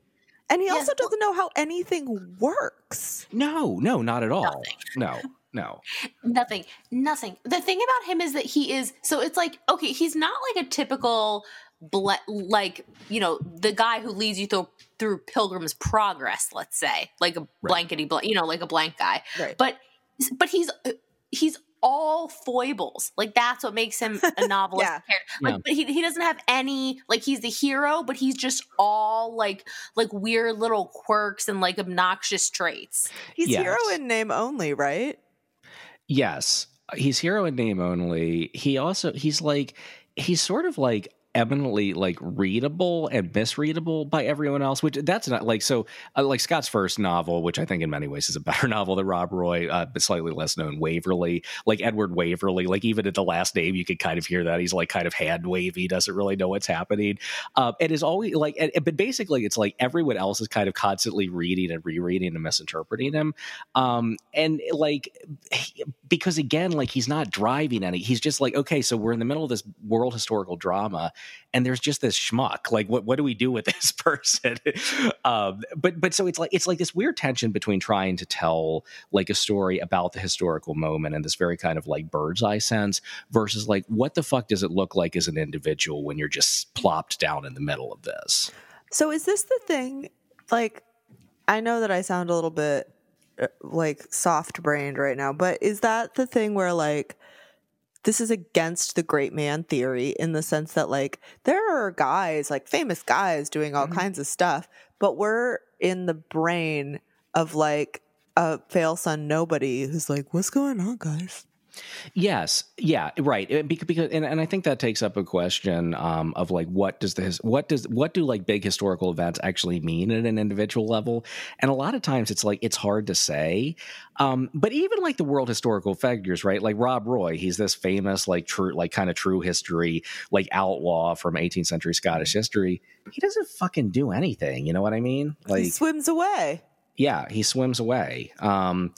And he Yes, also doesn't know how anything works. No, no, not at all. Nothing. No, no. Nothing. Nothing. The thing about him is that he is so it's like okay, he's not like a typical ble- like, you know, the guy who leads you through through Pilgrim's Progress, let's say, like a Right. blankety blank, you know, like a blank guy. Right. But but he's he's all foibles. Like that's what makes him a novelist Yeah. character. Like Yeah. but he he doesn't have any like he's the hero, but he's just all like like weird little quirks and like obnoxious traits. He's Yes. hero in name only, right? Yes, he's hero in name only. He also he's like he's sort of like eminently like readable and misreadable by everyone else which that's not like so uh, like scott's first novel which i think in many ways is a better novel than rob roy uh, but slightly less known waverley like edward waverley like even at the last name you can kind of hear that he's like kind of hand wavy doesn't really know what's happening. Um, and is always like and, but basically it's like everyone else is kind of constantly reading and rereading and misinterpreting him. Um and like because again like he's not driving any he's just like okay so we're in the middle of this world historical drama and there's just this schmuck like what what do we do with this person um but but so it's like it's like this weird tension between trying to tell like a story about the historical moment and this very kind of like bird's eye sense versus like what the fuck does it look like as an individual when you're just plopped down in the middle of this So is this the thing? Like, I know that I sound a little bit like soft brained right now, but is that the thing where like this is against the great man theory in the sense that like there are guys like famous guys doing all Mhm. kinds of stuff but we're in the brain of like a fail son nobody who's like what's going on guys Yes, yeah, right. Bec- Because and, and I think that takes up a question um, of like what does this what does what do like big historical events actually mean at an individual level? And a lot of times it's like it's hard to say. Um, but even like the world historical figures, right? Like Rob Roy, he's this famous like true like kind of true history like outlaw from 18th century Scottish history. He doesn't fucking do anything. You know what I mean? Like he swims away yeah, he swims away. Um,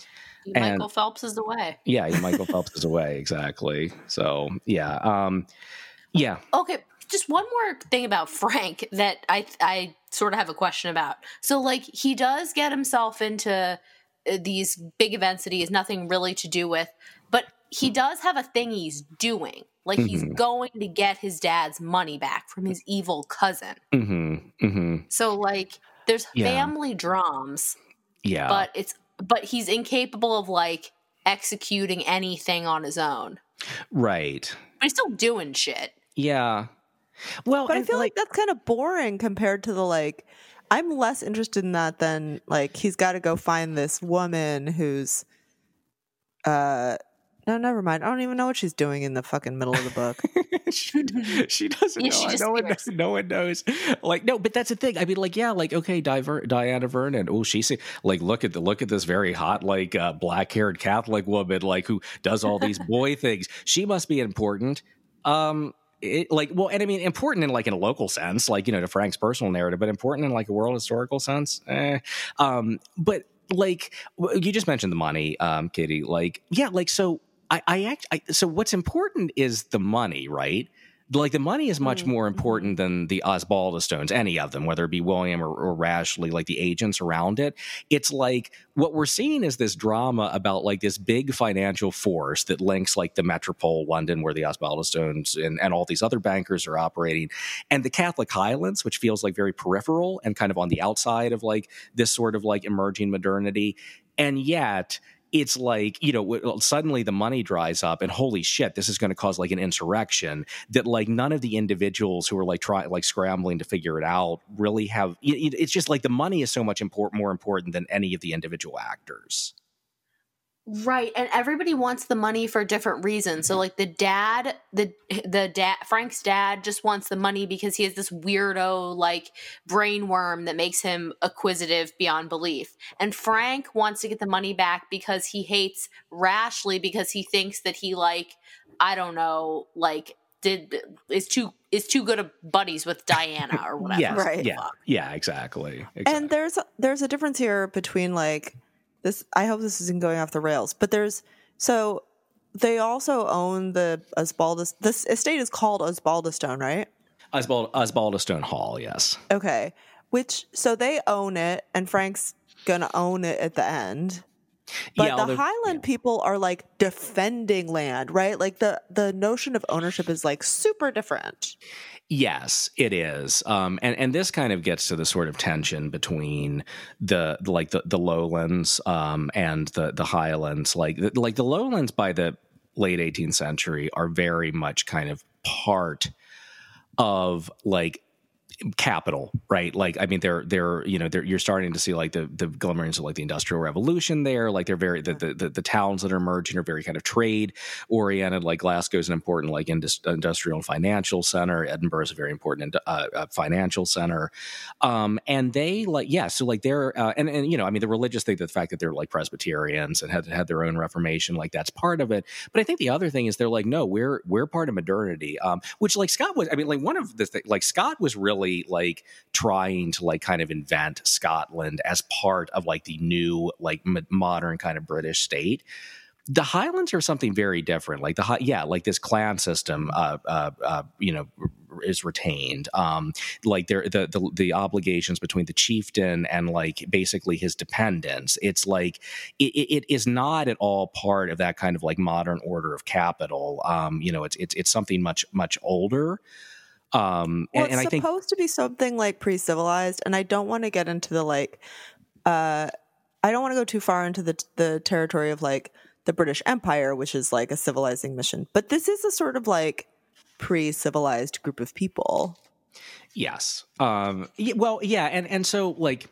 And- Michael Phelps is away. way. yeah, Michael Phelps is away exactly. So yeah, um, yeah. Okay, just one more thing about Frank that I I sort of have a question about. So like he does get himself into uh, these big events that he has nothing really to do with, but he does have a thing he's doing. Like he's Mhm. going to get his dad's money back from his evil cousin. Mm-hmm. Mm-hmm. So like there's Yeah. family dramas, Yeah. but it's but he's incapable of like executing anything on his own. right. But he's still doing shit. Yeah. Well, but i and, feel like, that's kind of boring compared to the like i'm less interested in that than like he's got to go find this woman who's uh no never mind i don't even know what she's doing in the fucking middle of the book she, she doesn't Yeah, know. she just no, one, appears. no one knows. Like, no, but that's the thing. I mean, like, yeah, like, okay, Diver, Diana Vernon. Oh, she's like, look at the look at this very hot, like, uh, black haired Catholic woman, like, who does all these boy things. She must be important. Um, it, like, well, and I mean, important in like in a local sense, like you know, to Frank's personal narrative, but important in like a world historical sense. Eh. Um, but like you just mentioned the money, um, Katie. Like, yeah, like so. I, I act. I, so what's important is the money, right? Like the money is much Mm, more mhm. important than the Osbaldistones, any of them, whether it be William or, or Rashleigh, like the agents around it. It's like what we're seeing is this drama about like this big financial force that links like the Metropole London, where the Osbaldistones and, and all these other bankers are operating, and the Catholic Highlands, which feels like very peripheral and kind of on the outside of like this sort of like emerging modernity. And yet it's like you know suddenly the money dries up and holy shit this is going to cause like an insurrection that like none of the individuals who are like trying like scrambling to figure it out really have it- it- it's just like the money is so much more important than any of the individual actors Right, and everybody wants the money for different reasons. So mm-hmm. like the dad, the the dad Frank's dad just wants the money because he has this weirdo like brain worm that makes him acquisitive beyond belief. And Frank wants to get the money back because he hates Rashleigh because he thinks that he like I don't know, like did is too is too good of buddies with Diana or whatever. yes Right. yeah yeah exactly, and there's there's a difference here between like this i hope this isn't going off the rails but there's so they also own the osbaldist this estate is called osbaldistone right? Osbald, Osbaldistone Hall, yes. okay which so they own it and frank's gonna own it at the end. But yeah, the highland people are like defending land right? Like the the notion of ownership is like super different Yes, it is, um, and and this kind of gets to the sort of tension between the like the the lowlands um, and the the highlands. Like like the lowlands by the late 18th century are very much kind of part of like capital right? Like i mean they're they're you know they're you're starting to see like the the glimmerings of like the industrial revolution there. Like they're very the the, the, the towns that are emerging are very kind of trade oriented like glasgow's an important like indus- industrial and financial center. Edinburgh is a very important uh, uh, financial center. Um and they like yeah so like they're uh, and and you know i mean the religious thing the fact that they're like presbyterians and had had their own reformation like that's part of it. But i think the other thing is they're like no we're we're part of modernity. Um which like scott was i mean like one of the things like scott was really like trying to like kind of invent scotland as part of like the new like m- modern kind of british state. The highlands are something very different like the yeah like this clan system uh uh, uh you know is retained. Um like there the, the the obligations between the chieftain and like basically his dependents it's like it, it it is not at all part of that kind of like modern order of capital. Um you know it's it's, it's something much much older um well, and, and it's i think supposed to be something like pre-civilized and i don't want to get into the like uh i don't want to go too far into the the territory of like the British Empire, which is like a civilizing mission. But this is a sort of like pre-civilized group of people. Yes. Um, well, yeah, and and so like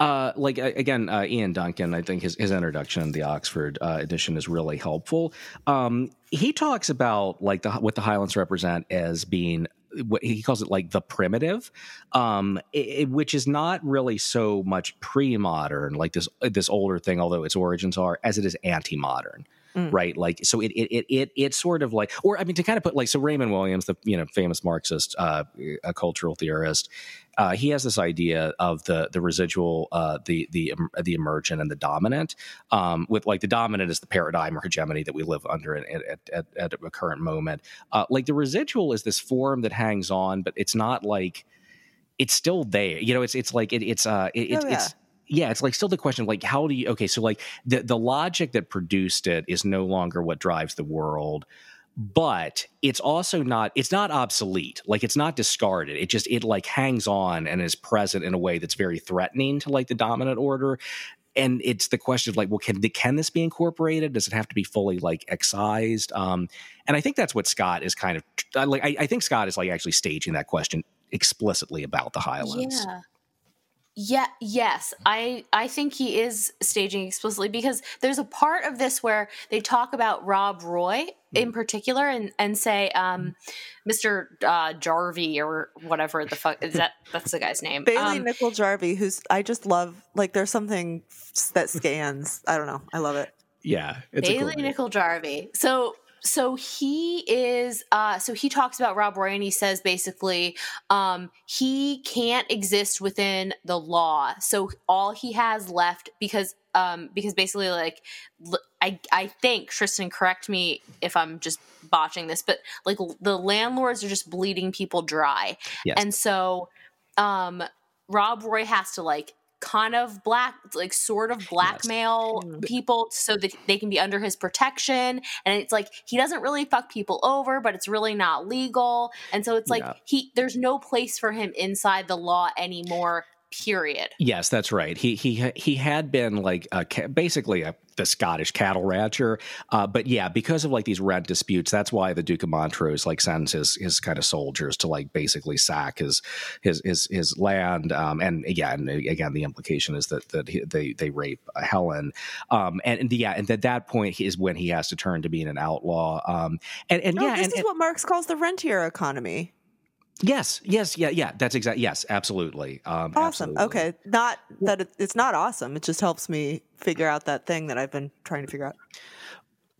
uh, like again, uh, Ian Duncan, I think his, his introduction, the Oxford uh, edition, is really helpful. Um, he talks about like the, what the Highlands represent as being what he calls it like the primitive, um, it, which is not really so much pre-modern, like this this older thing, although its origins are, as it is anti-modern. Mm. right? Like, so it, it, it, it, it's sort of like, or I mean, to kind of put like, so Raymond Williams, the, you know, famous Marxist, uh, a cultural theorist, uh, he has this idea of the, the residual, uh, the, the, the emergent and the dominant, um, with like the dominant is the paradigm or hegemony that we live under at, at, at, at a current moment. Uh, like the residual is this form that hangs on, but it's not like, it's still there. You know, it's, it's like, it, it's, uh, it, oh, yeah. it's, yeah, it's like still the question like how do you okay, so like the the logic that produced it is no longer what drives the world, but it's also not it's not obsolete. Like it's not discarded. It just it like hangs on and is present in a way that's very threatening to like the dominant order. And it's the question of like, well, can can this be incorporated? Does it have to be fully like excised? Um, and I think that's what Scott is kind of like. I, I think Scott is like actually staging that question explicitly about the Highlands. Yeah. Yeah, yes. I I think he is staging explicitly because there's a part of this where they talk about Rob Roy in mm. particular and and say um, Mr. Uh, Jarvie or whatever the fuck is that that's the guy's name. Bailie um, Nicol Jarvie who's I just love like there's something that scans. I don't know. I love it. Yeah, Bailie cool Nicol Jarvie. So so he is uh so he talks about rob roy and he says basically um he can't exist within the law so all he has left because um because basically like i i think tristan correct me if i'm just botching this but like the landlords are just bleeding people dry yes. and so um rob roy has to like kind of black like sort of blackmail yes. people so that they can be under his protection and it's like he doesn't really fuck people over but it's really not legal and so it's like yeah. he there's no place for him inside the law anymore period yes that's right he he he had been like a, basically a the Scottish cattle rancher. Uh, but yeah, because of like these rent disputes, that's why the Duke of Montrose like sends his his kind of soldiers to like basically sack his his his his land. Um, and again, again, the implication is that that he, they they rape Helen. Um, and, and yeah, and at that point is when he has to turn to being an outlaw. Um, and and oh, yeah, this and, is and, what Marx calls the rentier economy. Yes, yes, yeah, yeah. That's exactly yes, absolutely. Um, awesome. Absolutely. Okay, not that it, it's not awesome. It just helps me figure out that thing that I've been trying to figure out.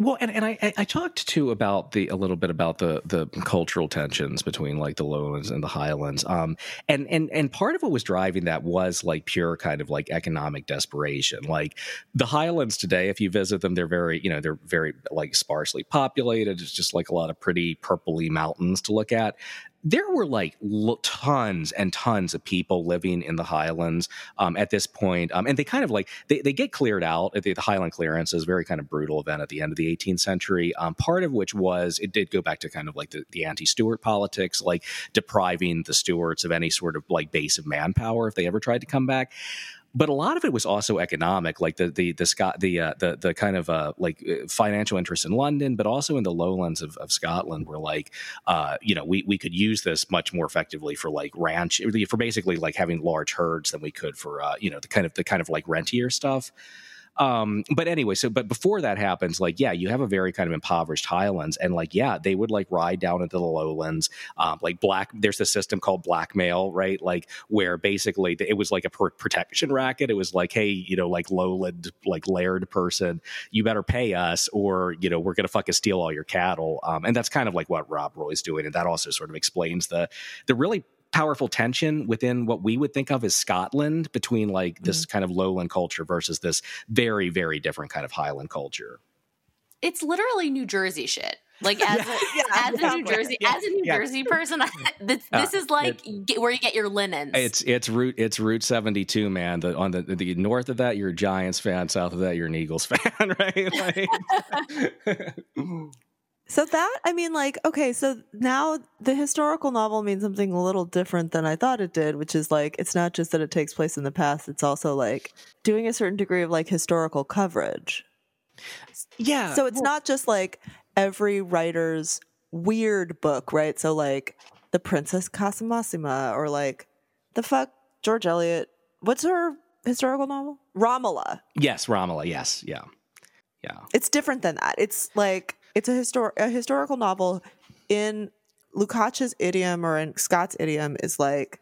Well, and, and I, I talked too about the a little bit about the the cultural tensions between like the lowlands and the highlands. Um, and and and part of what was driving that was like pure kind of like economic desperation. Like the highlands today, if you visit them, they're very you know they're very like sparsely populated. It's just like a lot of pretty purpley mountains to look at there were like tons and tons of people living in the highlands um, at this point. Um, and they kind of like they, they get cleared out the, the, highland clearance is a very kind of brutal event at the end of the 18th century um, part of which was it did go back to kind of like the, the anti-stuart politics like depriving the stuarts of any sort of like base of manpower if they ever tried to come back but a lot of it was also economic, like the the the Scott the uh, the the kind of uh, like uh, financial interests in London, but also in the lowlands of, of Scotland, where like uh, you know we we could use this much more effectively for like ranch for basically like having large herds than we could for uh, you know the kind of the kind of like rentier stuff. Um, but anyway, so but before that happens, like yeah, you have a very kind of impoverished highlands, and like yeah, they would like ride down into the lowlands, um, like black. There's a system called blackmail, right? Like where basically it was like a protection racket. It was like, hey, you know, like lowland, like laird person, you better pay us, or you know, we're gonna fucking steal all your cattle. Um, and that's kind of like what Rob Roy's doing, and that also sort of explains the the really powerful tension within what we would think of as Scotland between like this mm-hmm. kind of lowland culture versus this very, very different kind of highland culture. It's literally New Jersey shit. Like as a, yeah, as a New Jersey yeah, as a New yeah. Jersey person, this, uh, this is like it, where you get your linens. It's it's route it's Route seventy two, man. The on the the north of that, you're a Giants fan. South of that, you're an Eagles fan, right? Like, So that I mean like okay so now the historical novel means something a little different than I thought it did which is like it's not just that it takes place in the past it's also like doing a certain degree of like historical coverage. Yeah. So it's well- not just like every writer's weird book, right? So like the Princess Casamassima or like the fuck George Eliot. What's her historical novel? Romola. Yes, Romola. Yes. Yeah. Yeah. It's different than that. It's like it's a histor- a historical novel in Lukács's idiom or in Scott's idiom is like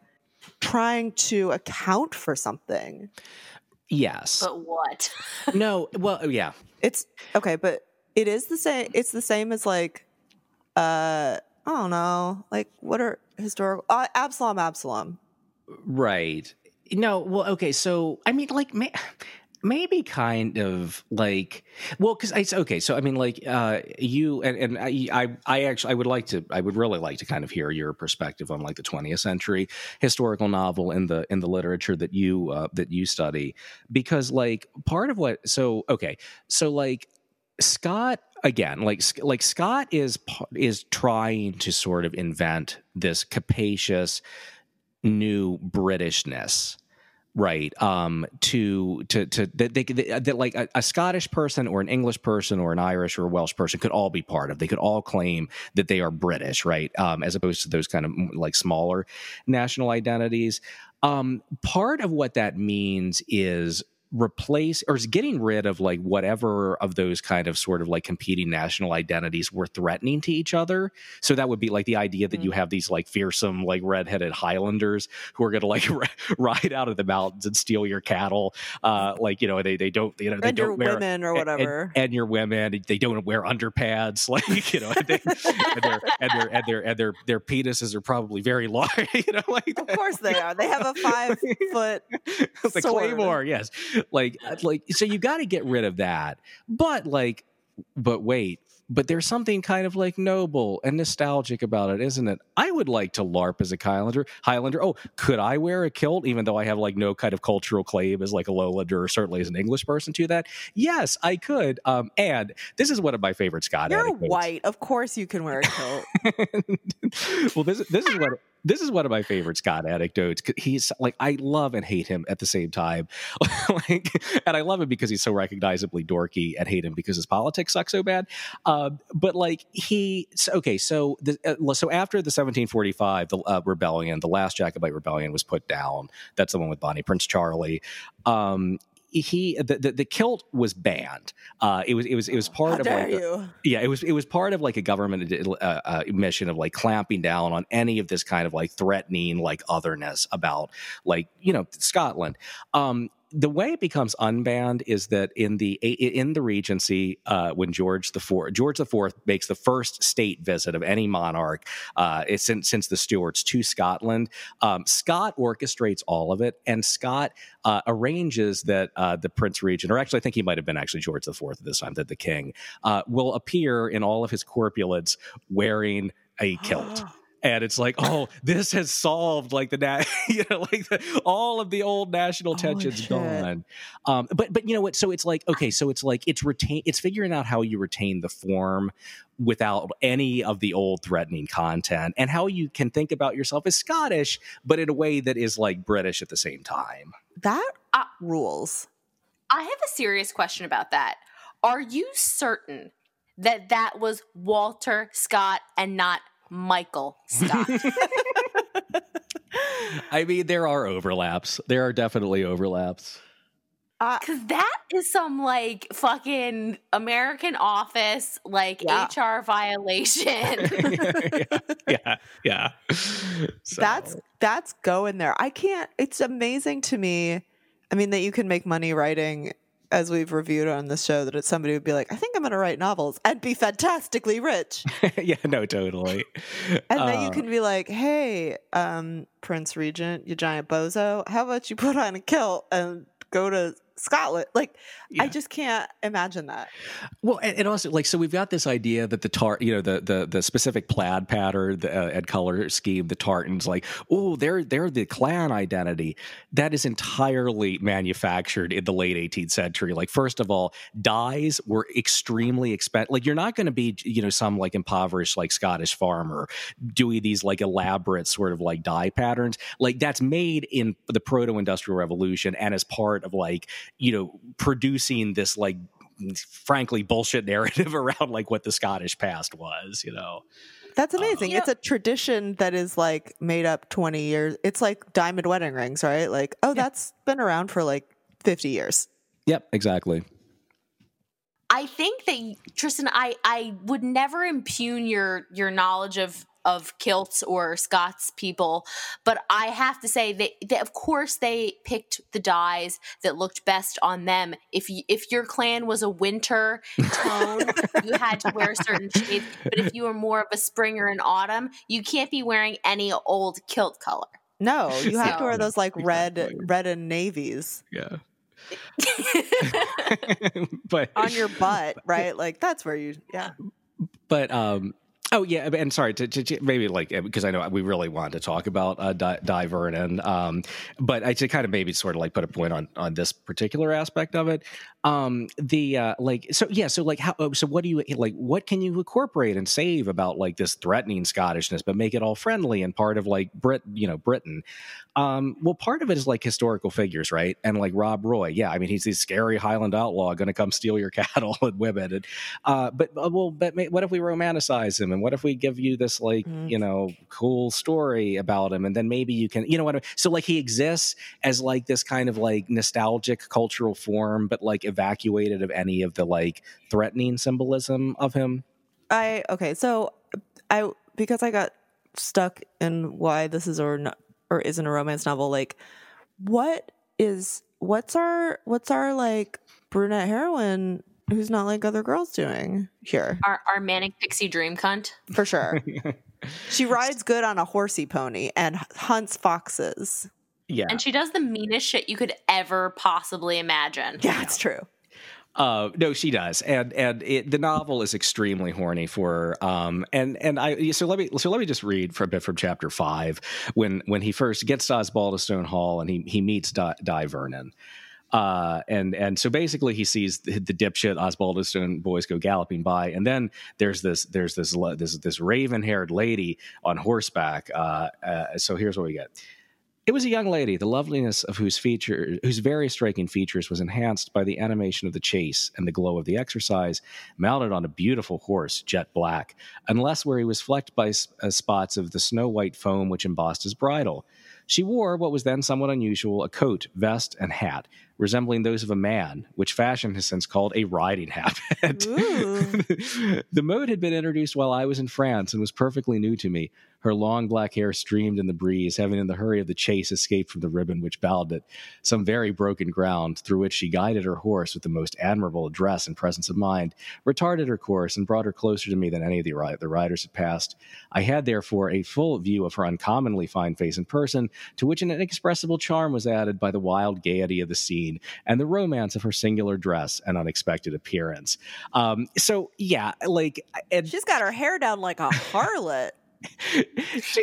trying to account for something. Yes. But what? no. Well, yeah. It's okay, but it is the same. It's the same as like, uh, I don't know, like what are historical? Uh, Absalom, Absalom. Right. No, well, okay. So, I mean, like, may, maybe kind of like, well, because it's okay. So, I mean, like, uh, you and, and I, I, I actually, I would like to, I would really like to kind of hear your perspective on like the 20th century historical novel in the in the literature that you uh, that you study, because like part of what, so okay, so like Scott again, like like Scott is is trying to sort of invent this capacious new Britishness, right? Um, to to to that they that, like a, a Scottish person or an English person or an Irish or a Welsh person could all be part of. They could all claim that they are British, right? Um, as opposed to those kind of like smaller national identities. Um, part of what that means is replace or is getting rid of like whatever of those kind of sort of like competing national identities were threatening to each other. So that would be like the idea that you have these like fearsome like redheaded Highlanders who are going to like r- ride out of the mountains and steal your cattle. Uh, like you know they they don't you know they and don't wear women or and- whatever. and, your women they don't wear underpads like you know and, they, and their and their and their and their their penises are probably very large you know like of course they are. They have a five foot. the sword. claymore yes like like so you got to get rid of that but like but wait but there's something kind of like noble and nostalgic about it isn't it i would like to larp as a highlander highlander oh could i wear a kilt even though i have like no kind of cultural claim as like a lowlander or certainly as an english person to that yes i could um and this is one of my favorite scott You're anecdotes. white. Of course you can wear a kilt. well, this this is what this is one of my favorite Scott anecdotes. He's like I love and hate him at the same time, like, and I love him because he's so recognizably dorky, and hate him because his politics suck so bad. Um, but like he, okay, so the, uh, so after the 1745 the uh, rebellion, the last Jacobite rebellion was put down. That's the one with Bonnie Prince Charlie. Um, he the, the the kilt was banned. Uh, it was it was it was part How of like you? yeah, it was it was part of like a government uh, uh, mission of like clamping down on any of this kind of like threatening like otherness about like you know Scotland. Um, the way it becomes unbanned is that in the in the Regency, uh, when George the Fourth George the Fourth makes the first state visit of any monarch uh, since since the Stuarts to Scotland, um, Scott orchestrates all of it, and Scott uh, arranges that uh, the Prince Regent, or actually I think he might have been actually George the Fourth at this time, that the King uh, will appear in all of his corpulence wearing a kilt. And it's like, oh, this has solved like the, na- you know, like the, all of the old national tensions shit. gone. Um, but but you know what? So it's like, okay, so it's like it's retain, it's figuring out how you retain the form without any of the old threatening content, and how you can think about yourself as Scottish, but in a way that is like British at the same time. That Uh, rules. I have a serious question about that. Are you certain that that was Walter Scott and not Michael Scott? I mean, there are overlaps. There are definitely overlaps. Uh, Cause that is some like fucking American office like Yeah. HR violation. yeah, yeah, yeah. So- That's that's going there. I can't. It's amazing to me. I mean that you can make money writing, as we've reviewed on the show. That it's somebody would be like, I think I'm going to write novels and be fantastically rich, yeah, no, totally. and then you Uh, can be like, Hey, um, Prince Regent, you giant bozo, how about you put on a kilt and go to Scotland? Like, I just can't imagine that. Well, and, and also like so, we've got this idea that the tar, you know, the the the specific plaid pattern the, uh, and color scheme, the tartans, like, oh, they're they're the clan identity. That is entirely manufactured in the late 18th century. Like, first of all, dyes were extremely expensive. Like, you're not going to be, you know, some like impoverished like Scottish farmer doing these like elaborate sort of like dye patterns. Like, that's made in the proto-industrial revolution and as part of like you know producing this like frankly bullshit narrative around like what the Scottish past was, you know. That's Uh, amazing. Yeah. It's a tradition that is like made up 20 years. It's like diamond wedding rings, right? Like, oh, that's been around for like 50 years. Yep, exactly. I think that Tristan, I I would never impugn your your knowledge of of kilts or Scots people, but I have to say that, that of course they picked the dyes that looked best on them. If you, if your clan was a winter tone, you had to wear certain shades. But if you were more of a spring or an autumn, you can't be wearing any old kilt color. No, you have to wear those like red, red and navies Yeah. but on your butt, right? Like that's where you, yeah. but um oh yeah and sorry to, to, to- maybe like because i know we really wanted to talk about uh Di, Di vernon um but i to kind of maybe sort of like put a point on on this particular aspect of it um the uh like so yeah so like how oh, so what do you like what can you incorporate and save about like this threatening scottishness but make it all friendly and part of like brit you know britain um, well, part of it is like historical figures, right? And like Rob Roy, yeah, I mean, he's this scary Highland outlaw going to come steal your cattle and women. And, uh, but uh, well, but what if we romanticize him, and what if we give you this like Mm. you know cool story about him, and then maybe you can, you know what? I- So like he exists as like this kind of like nostalgic cultural form, but like evacuated of any of the like threatening symbolism of him. I okay, so I because I got stuck in why this is or not, or isn't a romance novel. Like, what is what's our what's our like brunette heroine who's not like other girls doing here our our manic pixie dream cunt. for sure. she rides good on a horsey pony and hunts foxes. Yeah, And she does the meanest shit you could ever possibly imagine. Yeah, it's true. Uh, no, she does, and and it, the novel is extremely horny for her. Um, and and I so let me so let me just read for a bit from chapter five when when he first gets to Osbaldistone Hall and he he meets Di, Di Vernon. Uh, and and so basically he sees the, dipshit Osbaldistone boys go galloping by, and then there's this there's this this this raven haired lady on horseback. Uh, uh, so here's what we get. It was a young lady, the loveliness of whose feature, whose very striking features was enhanced by the animation of the chase and the glow of the exercise, mounted on a beautiful horse, jet black, unless where he was flecked by uh, spots of the snow white foam which embossed his bridle. She wore what was then somewhat unusual a coat, vest, and hat, resembling those of a man, which fashion has since called a riding habit. The mode had been introduced while I was in France and was perfectly new to me. Her long black hair streamed in the breeze, having in the hurry of the chase escaped from the ribbon which bound it, some very broken ground, through which she guided her horse with the most admirable address and presence of mind, retarded her course, and brought her closer to me than any of the, the riders had passed. I had therefore a full view of her uncommonly fine face and person, to which an inexpressible charm was added by the wild gaiety of the scene and the romance of her singular dress and unexpected appearance. Um, so yeah, like, and She's got her hair down like a harlot.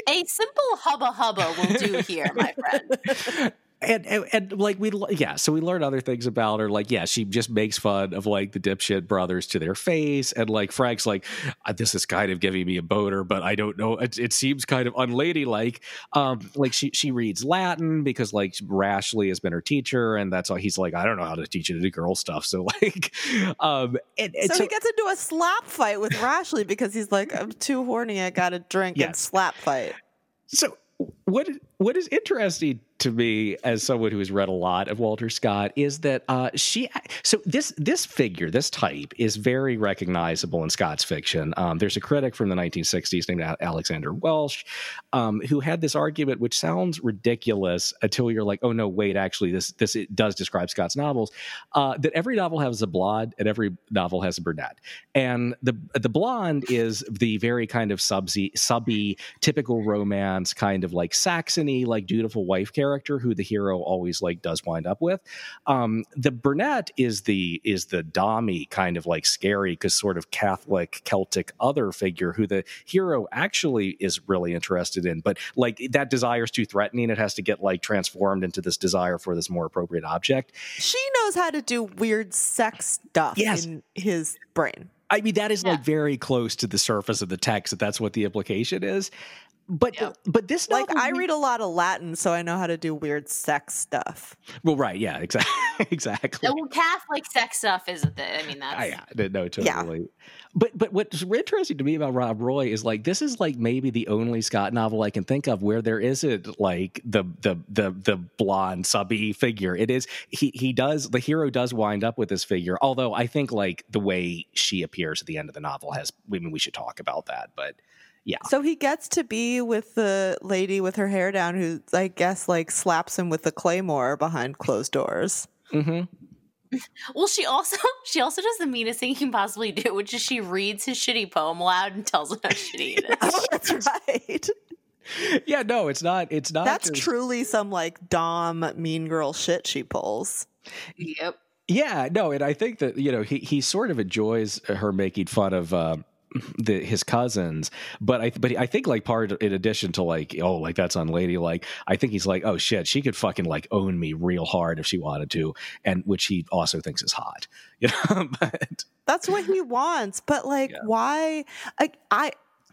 A simple hubba hubba will do here, my friend. and, and and like we yeah so we learn other things about her like yeah she just makes fun of like the dipshit brothers to their face and like frank's like "Uh, this is kind of giving me a boner but i don't know it, it seems kind of unladylike um like she she reads latin because like Rashleigh has been her teacher and that's all he's like i don't know how to teach you to do girl stuff so like um and, and so, he gets into a slap fight with Rashleigh because he's like, I'm too horny. I got to drink and slap fight. So what what is interesting to me as someone who has read a lot of Walter Scott is that uh, she so this this figure this type is very recognizable in Scott's fiction. Um, there's a critic from the 1960s named Alexander Welsh um, who had this argument which sounds ridiculous until you're like oh no wait actually this this does describe Scott's novels uh, that every novel has a blonde and every novel has a brunette and the the blonde is the very kind of subsy subby typical romance kind of like Saxony like dutiful wife character who the hero always like does wind up with. Um, the brunette is the is the dommy kind of like scary because sort of Catholic Celtic other figure who the hero actually is really interested in, but like that desire is too threatening. It has to get like transformed into this desire for this more appropriate object. She knows how to do weird sex stuff Yes. in his brain. I mean, that is like very close to the surface of the text. That that's what the implication is. But Yeah. but this Like I read a lot of Latin, so I know how to do weird sex stuff. well right yeah exactly exactly Well, Catholic sex stuff isn't it? I mean, that's I, yeah, no, Yeah. totally. But but what's interesting to me about Rob Roy is like this is like maybe the only Scott novel I can think of where there isn't like the the the the blonde subby figure. It is he he does the hero does wind up with this figure. Although I think like the way she appears at the end of the novel has. I mean, we should talk about that. But yeah, So he gets to be with the lady with her hair down who I guess like slaps him with the claymore behind closed doors. hmm Well, she also she also does the meanest thing you can possibly do, which is she reads his shitty poem aloud and tells him how shitty it is. Oh, that's right. yeah. No, it's not. It's not. That's just- truly some like Dom mean girl shit she pulls. yep. Yeah, no, and I think that you know he he sort of enjoys her making fun of uh, the his cousins, but I but I think like part in addition to like oh like that's unladylike, I think he's like oh shit she could fucking like own me real hard if she wanted to, and which he also thinks is hot, you know. but That's what he wants. But like, Yeah. why? I, I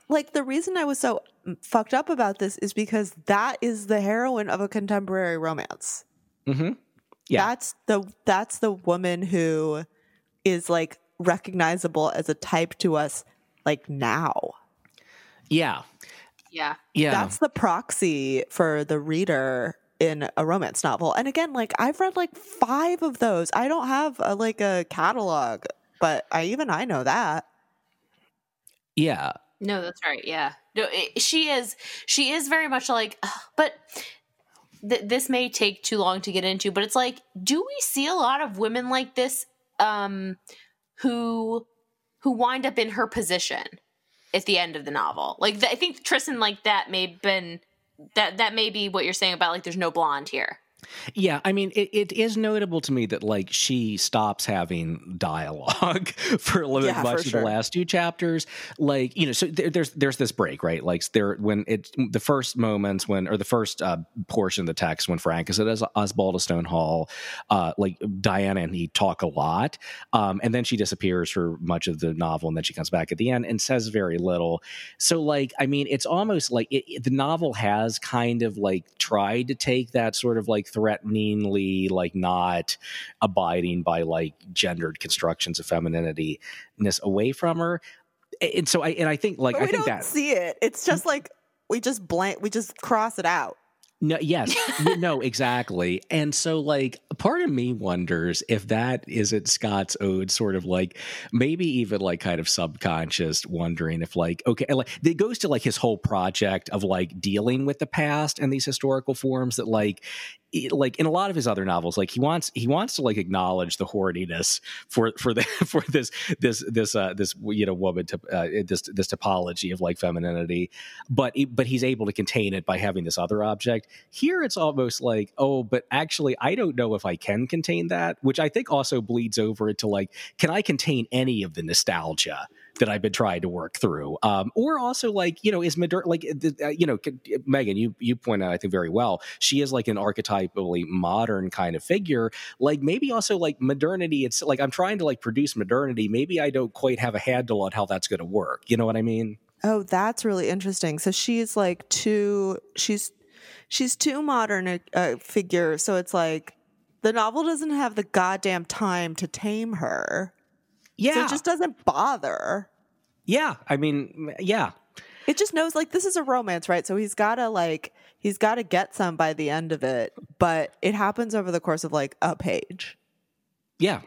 like the reason I was so fucked up about this is because that is the heroine of a contemporary romance. Mm-hmm. Yeah. That's the that's the woman who is like recognizable as a type to us like now. yeah, Yeah. yeah, That's the proxy for the reader in a romance novel. And again, like I've read like 5 of those. I don't have a, like a catalog, but I even I know that. yeah. No, that's right. Yeah. No, it, she is. She is very much like. But th- this may take too long to get into. But it's like, do we see a lot of women like this, um, who who wind up in her position at the end of the novel? Like, th- I think Tristan, like that, may have been that that may be what you're saying about like, there's no blonde here. Yeah, I mean, it, it is notable to me that like she stops having dialogue for a little Yeah, much of sure. the last two chapters. Like you know, so there, there's there's this break, right? Like there when it the first moments when or the first uh, portion of the text when Frank is at Os- Osbaldistone Hall, uh, like Diana and he talk a lot, um, and then she disappears for much of the novel, and then she comes back at the end and says very little. So like, I mean, it's almost like it, it- the novel has kind of like tried to take that sort of like threateningly like not abiding by like gendered constructions of femininity,ness away from her. And so I and I think like I we think don't that see it. It's just mm. like we just blank we just cross it out. No, yes, no, exactly. And so, like, part of me wonders if that isn't Scott's own sort of like, maybe even like kind of subconscious wondering if, like, okay, like, it goes to like his whole project of like dealing with the past and these historical forms that, like, it- like in a lot of his other novels, like he wants he wants to like acknowledge the horniness for for the for this this this uh this you know woman to uh, this this topology of like femininity, but but he's able to contain it by having this other object. Here, it's almost like, oh, but actually, I don't know if I can contain that, which I think also bleeds over into like, can I contain any of the nostalgia that I've been trying to work through? Um, or also like, you know, is modern like, uh, you know, Megan, you you point out, I think very well, she is like an archetypally modern kind of figure. Like maybe also like modernity. It's like I'm trying to like produce modernity. Maybe I don't quite have a handle on how that's going to work. You know what I mean? Oh, that's really interesting. So she's like too she's she's too modern a, a figure. So it's like the novel doesn't have the goddamn time to tame her. Yeah. So it just doesn't bother. yeah. I mean, yeah. It just knows like this is a romance, right? So he's got to like he's got to get some by the end of it, but it happens over the course of like a page. Yeah.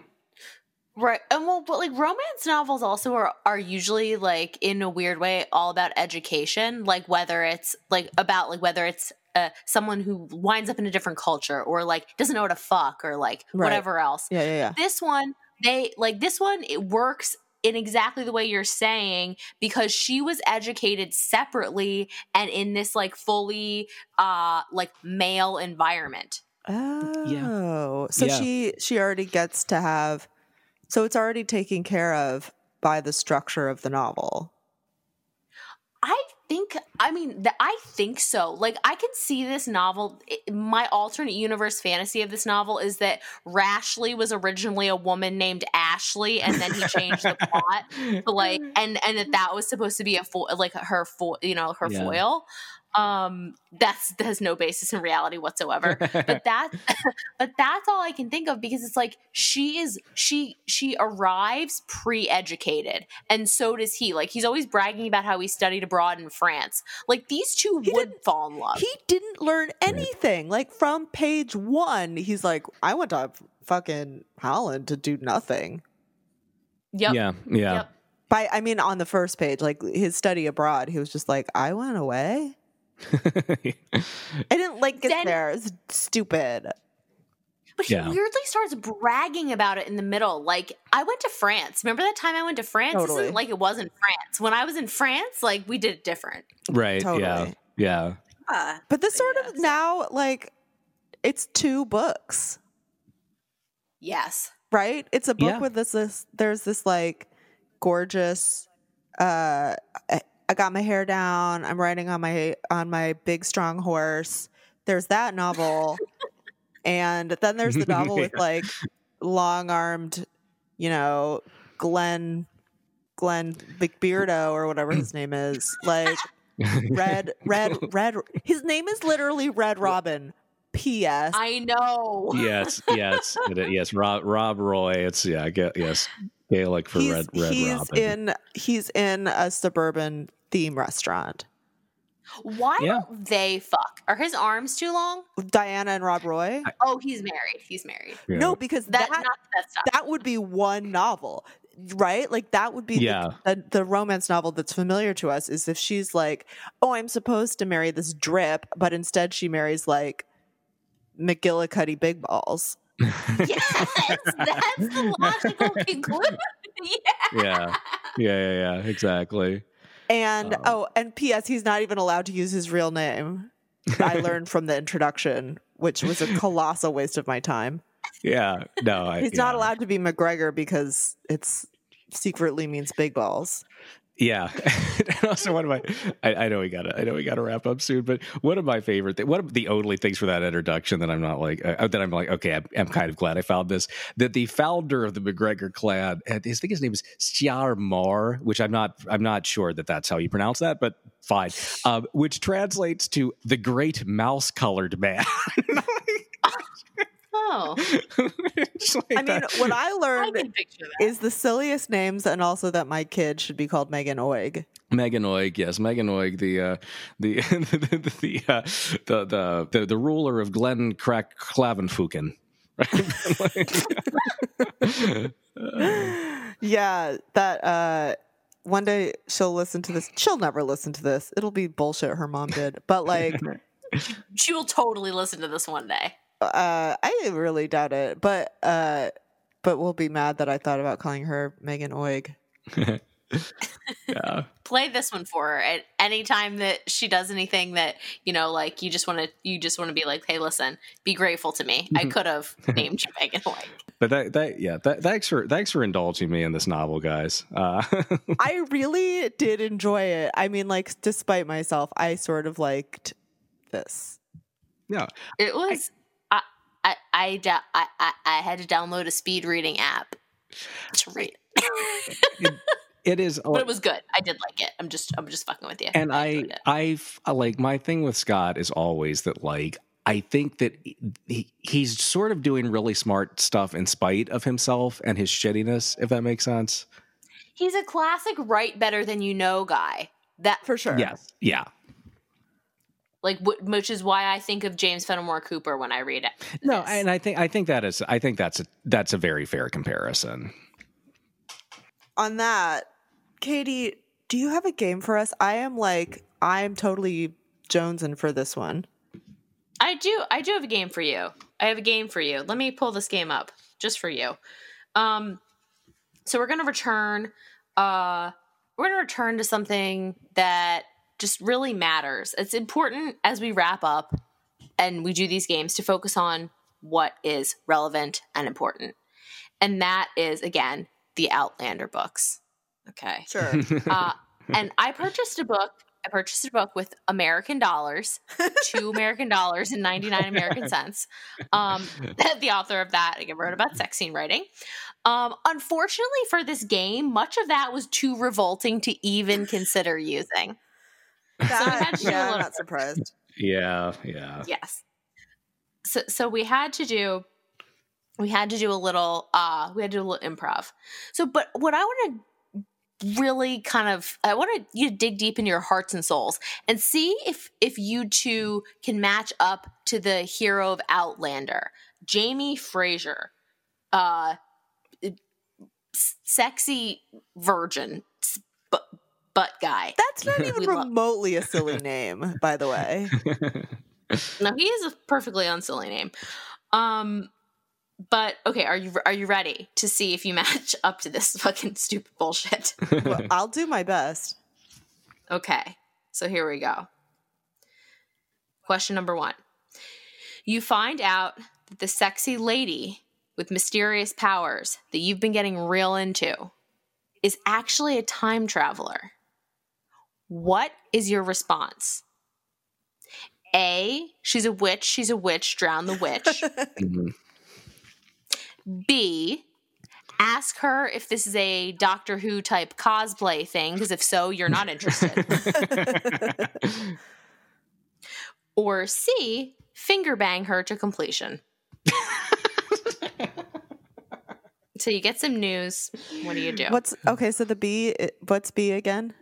Right. And well, but like romance novels also are are usually like in a weird way all about education, like whether it's like about like whether it's uh, someone who winds up in a different culture or like doesn't know how to fuck or like Right. whatever else. Yeah, yeah, yeah. This one, they like this one it works in exactly the way you're saying because she was educated separately and in this like fully uh like male environment. Oh, Yeah. so Yeah. she she already gets to have, so it's already taken care of by the structure of the novel. I think I mean that I think so. Like I can see this novel. My alternate universe fantasy of this novel is that Rashleigh was originally a woman named Ashley, and then he changed the plot to like, and and that that was supposed to be a fo- like her fo- you know her Yeah. foil. Um, that's that has no basis in reality whatsoever. but that but that's all I can think of because it's like she is she she arrives pre-educated and so does he. Like he's always bragging about how he studied abroad in France. Like these two He would didn't- fall in love. He didn't learn anything. Like from page one, he's like, I went to fucking Holland to do nothing. yep. Yeah, yeah. Yep. By I mean on the first page, like his study abroad, he was just like, I went away. I didn't like get Then- there. It's stupid. But he Yeah. weirdly starts bragging about it in the middle. Like, I went to France. Remember that time I went to France? This isn't like it was in France. When I was in France, like we did it different. right. Yeah. Totally. Yeah. Uh, But this sort of Yes. now, like, it's two books, yes. right? It's a book Yeah. with this, this. There's this like gorgeous. uh I, I got my hair down. I'm riding on my on my big strong horse. There's that novel, and then there's the novel with like long armed, you know, Glenn Glenn McBeardo or whatever his name is, like red red red. His name is literally Red Robin. P.S. I know. yes, yes, it is. yes. Rob Rob Roy. It's yeah. I get yes. Gaelic for he's red red he's robin. in he's in a suburban theme restaurant. Why Yeah. don't they fuck? Are his arms too long? Diana and Rob Roy. Oh, he's married. He's married. Yeah. No, because That, that not that stuff. that would be one novel, right? Like that would be the- Yeah. the, the romance novel that's familiar to us. Is if she's like, oh, I'm supposed to marry this drip, but instead she marries like McGillicuddy Big Balls. yes, that's the logical conclusion. yeah. yeah, yeah, yeah, yeah. Exactly. And Um, oh, and P.S. He's not even allowed to use his real name. I learned from the introduction, which was a colossal waste of my time. Yeah. No, I, He's not allowed to be McGregor because it's secretly means big balls. Yeah, and also one of my I, I know we gotta I know we gotta wrap up soon, but one of my favorite one of the only things for that introduction that I'm not like uh, that I'm like okay I'm, I'm kind of glad I found this that the founder of the McGregor clan uh, I think his name is Siar Mar, which I'm not I'm not sure that that's how you pronounce that, but fine, um, which translates to the great mouse colored man. Oh, like I mean, that- what I I learned can picture that. is the silliest names, and also that my kid should be called Megan Oig. Megan Oig, yes, Megan Oig, the uh, the the the, uh, the the the the ruler of Glen Crack Clavenfuken. yeah, that uh one day she'll listen to this. She'll never listen to this. It'll be bullshit her mom did. But like She will totally listen to this one day. Uh I really doubt it. But uh but we'll be mad that I thought about calling her Megan Oig. yeah, Play this one for her at any time that she does anything that you know, like you just want to, you just want to be like, hey, listen, be grateful to me. I could have named you Megan Oig. but that that yeah, that, thanks for thanks for indulging me in this novel, guys. Uh, I really did enjoy it. I mean, like, despite myself, I sort of liked this. yeah, It was. I I I, I I I had to download a speed reading app to read, it. it is. but it was good. I did like it. I'm just I'm just fucking with you. and I, enjoyed. I've like my thing with Scott is always that like I think that he, he's sort of doing really smart stuff in spite of himself and his shittiness, if that makes sense. he's a classic write better than you know guy. That For sure. Yes, yeah. Like which is why I think of James Fenimore Cooper when I read it. No, this. and I think I think that is I think that's a that's a very fair comparison. On that, Katie, do you have a game for us? I am like, I'm totally jonesing for this one. I do I do have a game for you. I have a game for you. Let me pull this game up just for you. Um so we're going to return uh we're going to return to something that just really matters. It's important as we wrap up and we do these games to focus on what is relevant and important. And that is again the Outlander books. Okay. Sure. Uh, and I purchased a book I purchased a book with American dollars, two American dollars and 99 American cents. Um, the author of that again wrote about sex scene writing. Um, unfortunately for this game, much of that was too revolting to even consider using. That, had to do a yeah, I'm little- not surprised. Yeah, yeah. Yes. So so we had to do we had to do a little uh we had to do a little improv. So but what I want to really kind of I want you to dig deep in your hearts and souls and see if if you two can match up to the hero of Outlander, Jamie Fraser. Uh sexy virgin s- butt, butt guy. That's not even We love- remotely a silly name, by the way. No, he is a perfectly unsilly name. Um, but okay, are you are you ready to see if you match up to this fucking stupid bullshit? Well, I'll do my best. Okay, so here we go. Question number one: You find out that the sexy lady with mysterious powers that you've been getting real into is actually a time traveler. What is your response? A, she's a witch, she's a witch, drown the witch. Mhm. B, ask her if this is a Doctor Who type cosplay thing, because if so, you're not interested. or C, finger bang her to completion. so you get some news. What do you do? What's okay? So the B, what's B again?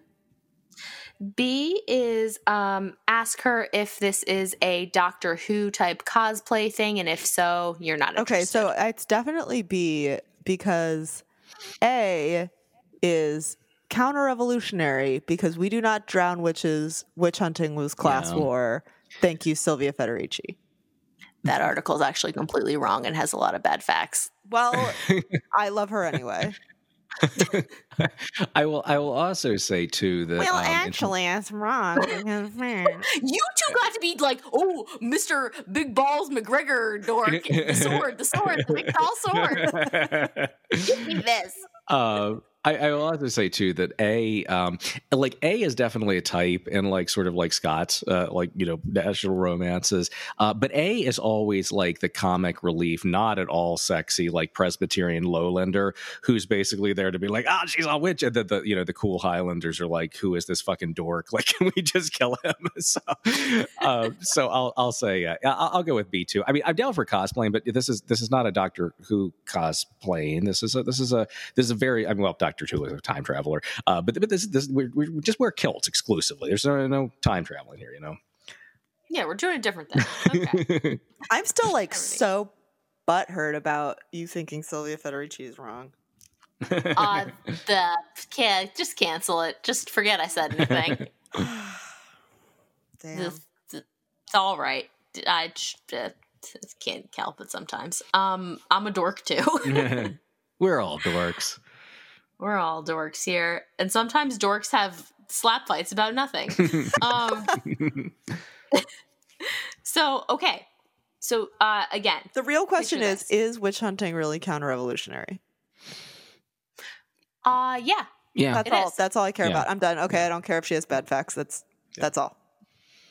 B is um, ask her if this is a Doctor Who type cosplay thing, and if so, you're not interested. Okay, so it's definitely B because A is counter revolutionary because we do not drown witches. Witch hunting was class Yeah. war. Thank you, Silvia Federici. that article is actually completely wrong and has a lot of bad facts. Well, I love her anyway. I will. I will also say too that. well, um, in- actually, it's wrong. because. You two got to be like, oh, Mister Big Balls McGregor dork, the sword, the sword, the big tall sword. Give me this. uh, I, I will also say too that a um, like a is definitely a type in like sort of like Scott's uh, like you know national romances, uh, but a is always like the comic relief, not at all sexy like Presbyterian lowlander who's basically there to be like ah she's a witch, and the, the you know the cool Highlanders are like who is this fucking dork? Like can we just kill him? so um, so I'll I'll say uh, I'll, I'll go with B two. I mean I'm down for cosplaying, but this is this is not a Doctor Who cosplaying. This is a this is a this is a very I mean well Doctor Who is a time traveler, uh, but but this this we we just wear kilts exclusively. There's no, no time traveling here, you know. Yeah, we're doing a different thing. Okay. I'm still like Everything. so butthurt about you thinking Silvia Federici is wrong. uh, the can just cancel it. Just forget I said anything. Damn. It's, it's all right. I just, uh, can't help it sometimes. Um, I'm a dork too. We're all dorks. We're all dorks here, and sometimes dorks have slap fights about nothing. um, so okay, so uh, again, the real question is: this. Is witch hunting really counter revolutionary? uh, yeah, yeah. That's It all. is. That's all I care Yeah. about. I'm done. Okay, I don't care if she has bad facts. That's that's all.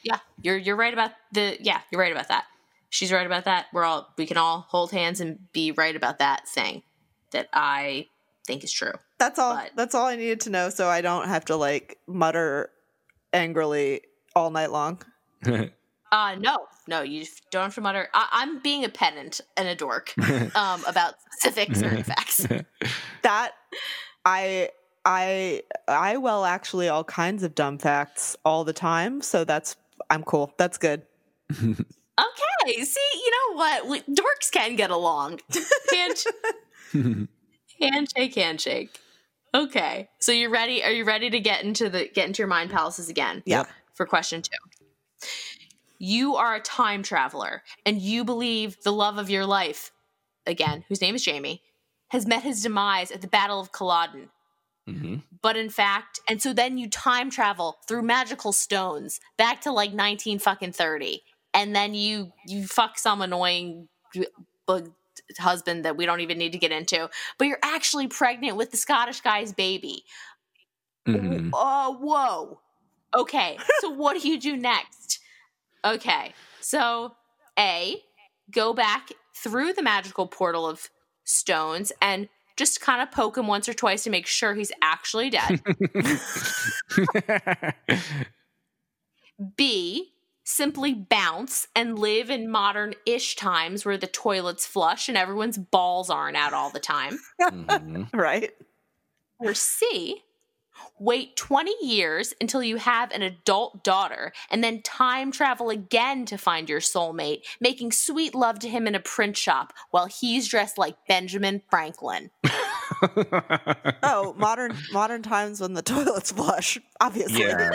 yeah, you're you're right about the yeah, you're right about that. She's right about that. We're all we can all hold hands and be right about that thing that I think is true. That's all. But- That's all I needed to know, so I don't have to like mutter angrily all night long. Uh no, no, you don't have to mutter. I, I'm being a pedant and a dork um, about specific certain facts. That I I I well actually all kinds of dumb facts all the time, so that's I'm cool. That's good. Okay, see, you know what? We, dorks can get along. Hand, handshake, handshake. Okay, so you're ready? Are you ready to get into the get into your mind palaces again? Yeah. For question two, you are a time traveler, and you believe the love of your life, again, whose name is Jamie, has met his demise at the Battle of Culloden. hmm but in fact, and so then you time travel through magical stones back to like 19 fucking 30 and then you you fuck some annoying bug husband that we don't even need to get into but you're actually pregnant with the Scottish guy's baby. hmm Uh whoa. Okay, so what do you do next? Okay, so A, go back through the magical portal of stones and just kind of poke him once or twice to make sure he's actually dead. B, simply bounce and live in modern ish times where the toilets flush and everyone's balls aren't out all the time. Mhm. right? Or C, wait 20 years until you have an adult daughter and then time travel again to find your soulmate, making sweet love to him in a print shop while he's dressed like Benjamin Franklin. Oh, modern modern times when the toilets flush, obviously. yeah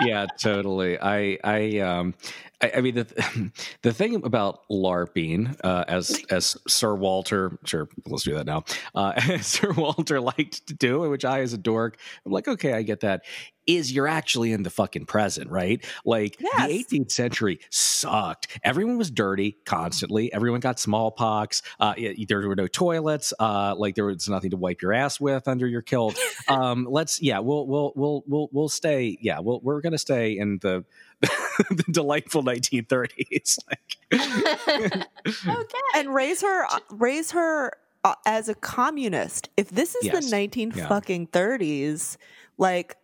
yeah totally i i um I, I mean the the thing about larping uh as as sir walter sure let's do that now uh sir walter liked to do which i as a dork i'm like okay i get that is you're actually in the fucking present right like Yes. the 18th century sucked everyone was dirty constantly everyone got smallpox uh y- there were no toilets uh like there was nothing to wipe your ass with under your kilt um let's yeah we'll we'll we'll we'll, we'll stay yeah we'll, we're gonna stay in the the delightful 1930s like okay. And raise her raise her uh, as a communist. If this is Yes. the 19 Yeah. fucking 30s, like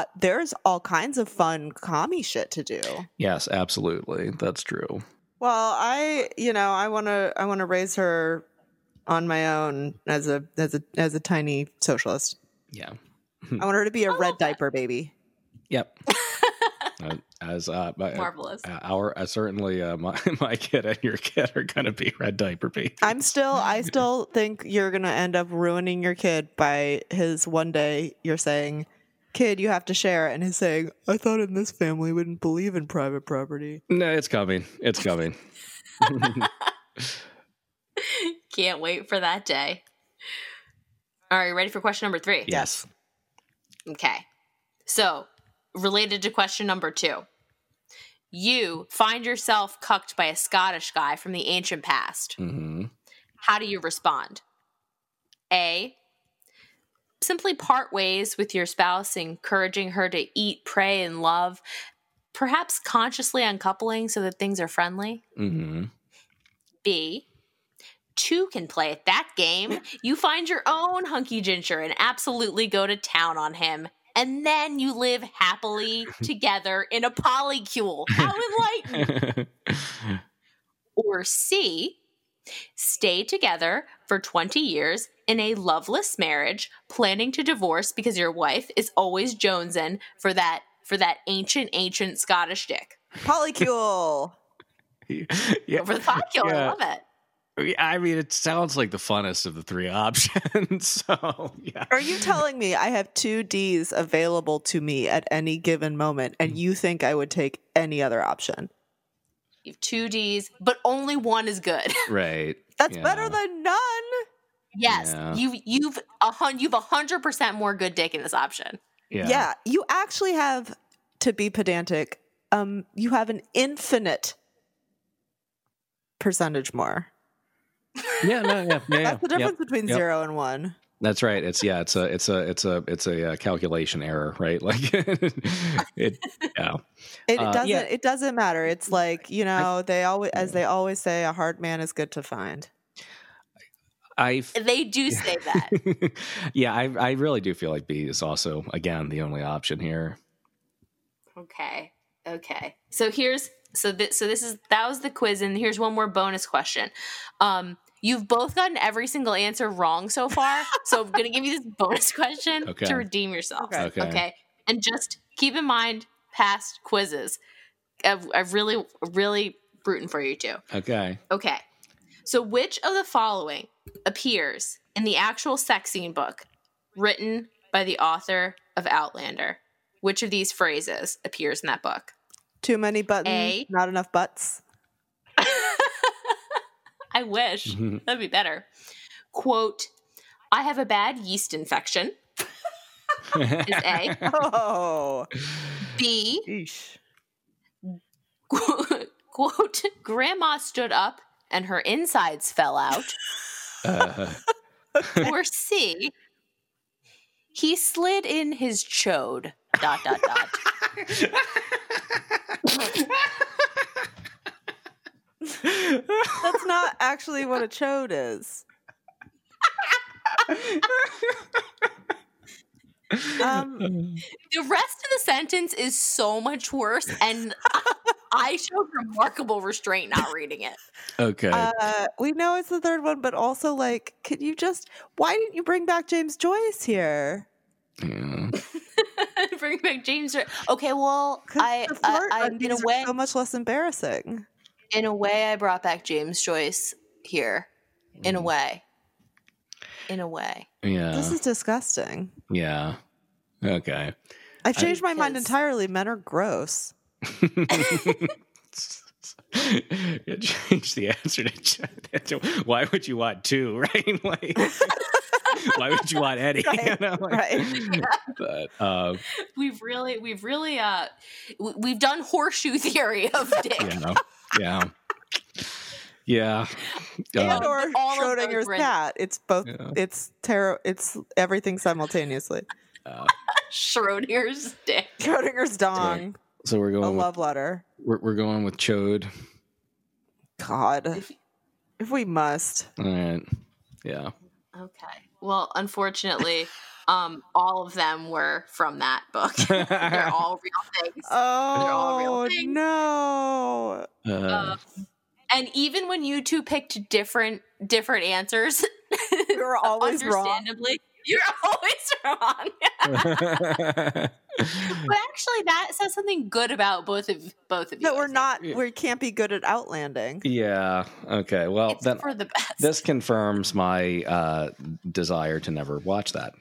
uh, there's all kinds of fun commie shit to do. yes absolutely that's true Well, I, you know, I want to I want to raise her on my own as a as a as a tiny socialist. yeah I want her to be a I red love that. diaper baby. yep Uh, as uh my, Marvelous. uh, our uh, certainly uh, my my kid and your kid are gonna be red diaper baby I'm still I still think you're going to end up ruining your kid by his one day you're saying, "Kid, you have to share." And he's saying, "I thought in this family we wouldn't believe in private property." no it's coming it's coming Can't wait for that day. All right, ready for question number three? yes Okay. So, related to question number two, you find yourself cucked by a Scottish guy from the ancient past. hmm How do you respond? A. Simply part ways with your spouse, encouraging her to eat, pray, and love, perhaps consciously uncoupling so that things are friendly. hmm B. Two can play at that game. You find your own hunky ginger and absolutely go to town on him. And then you live happily together in a polycule. How enlightening. Or C. Stay together for 20 years in a loveless marriage, planning to divorce because your wife is always jonesing for that for that ancient, ancient Scottish dick. Polycule. yeah Over the polycule. I love it. I mean, it sounds like the funnest of the three options. so, yeah. Are you telling me I have two D's available to me at any given moment and mm-hmm. you think I would take any other option? You have two D's, but only one is good. Right. That's Yeah. better than none. Yes, Yeah. you you've a hun- you've a hundred percent more good dick in this option. Yeah. Yeah. you actually have to be pedantic. Um, you have an infinite percentage more. Yeah. No. Yeah. Yeah. yeah. That's the Yep. difference between Yep. zero and one. That's right. It's yeah. It's a. It's a. It's a. It's a uh, calculation error, right? Like it. Yeah. It Uh, doesn't. yeah. It doesn't matter. It's like you know they always, as they always say, a hard man is good to find. I. They do say that. yeah. I. I really do feel like B is also again the only option here. okay, okay. So here's so this so this is that was the quiz, and here's one more bonus question. Um, you've both gotten every single answer wrong so far, so I'm gonna give you this bonus question Okay. to redeem yourself. Okay. Okay. Okay. And just keep in mind past quizzes. I've, I've really, really rooting for you too. Okay. Okay. So, which of the following appears in the actual sex scene book written by the author of Outlander? Which of these phrases appears in that book? Too many buttons, A. not enough butts. I wish. Mhm. That'd be better. Quote, I have a bad yeast infection. Is A. Oh, B. Eesh. quote, Grandma stood up and her insides fell out. Uh, or C, he slid in his chode. Dot dot dot. That's not actually what a chode is. Um, The rest of the sentence is so much worse, and I showed remarkable restraint not reading it. okay. uh, we know it's the third one, but also like, could you just? Why didn't you bring back James Joyce here? yeah. Bring back James. Okay, well, I, the I, flirt I in a way, so much less embarrassing. in a way, I brought back James Joyce here. In a way, in a way. Yeah. This is disgusting. yeah. Okay. I've changed my mind entirely. Men are gross. You change the answer to, to why would you want two, right? Like, why would you want any? Right, You know, like- right. But um, We've really, we've really, uh, we've done horseshoe theory of dick. yeah, yeah, yeah. and Uh, or all Schrodinger's were cat. It's both. Yeah. It's tarot. It's everything simultaneously. uh, Schrodinger's dick. Schrodinger's dong. So we're A going. With, love letter. we're, we're going with chode. God, If- if we must. All right. Yeah. Okay. Well, unfortunately, um, all of them were from that book. They're all real things. all real Oh things. no! Uh, Um, and even when you two picked different different answers, You're always wrong. understandably, you're always wrong. But actually, that says something good about both of both of you. That we're not. Yeah. We can't be good at outlanding. yeah. Okay. Well, It's then for the best. this confirms my uh, desire to never watch that.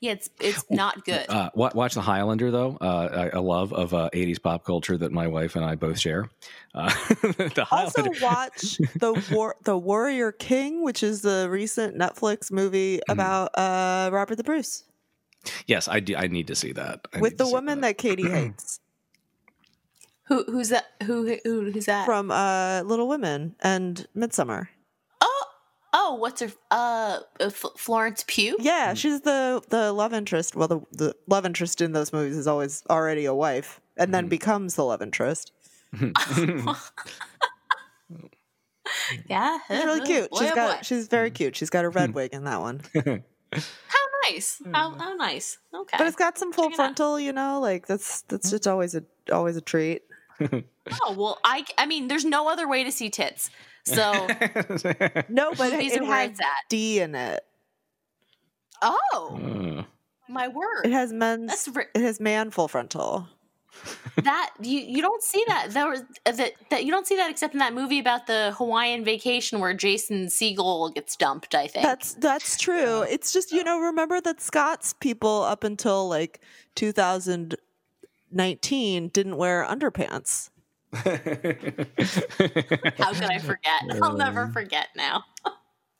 yeah, it's it's not good. Uh, watch The Highlander, though. Uh, a, a love of uh, 80s pop culture that my wife and I both share. Uh, the Also, watch the war, the Warrior King, which is the recent Netflix movie Mm-hmm. about uh, Robert the Bruce yes, I, do, I need to see that. I with the woman that Katie hates who who's that? Who, who who's that? from uh, Little Women and Midsommar. oh oh, what's her? Uh, F- Florence Pugh. Yeah, she's the the love interest. Well, the the love interest in those movies is always already a wife, and then Mhm. becomes the love interest. Yeah, She's really cute. Boy, She's oh got boy. she's very cute. She's got a red wig in that one, How nice. How, how nice. Okay. but it's got some full Check out. frontal. You know, like that's that's just always a always a treat. oh well, I I mean, there's no other way to see tits. So No, but movies it has at. D in it. Oh Uh, my word. It has men's. That's ri- it has man full frontal. that you you don't see that there was uh, that that you don't see that except in that movie about the Hawaiian vacation where Jason Segel gets dumped. I think That's that's true. It's just you know remember that Scots people up until like 2019 didn't wear underpants. how could I forget? I'll never um. forget now.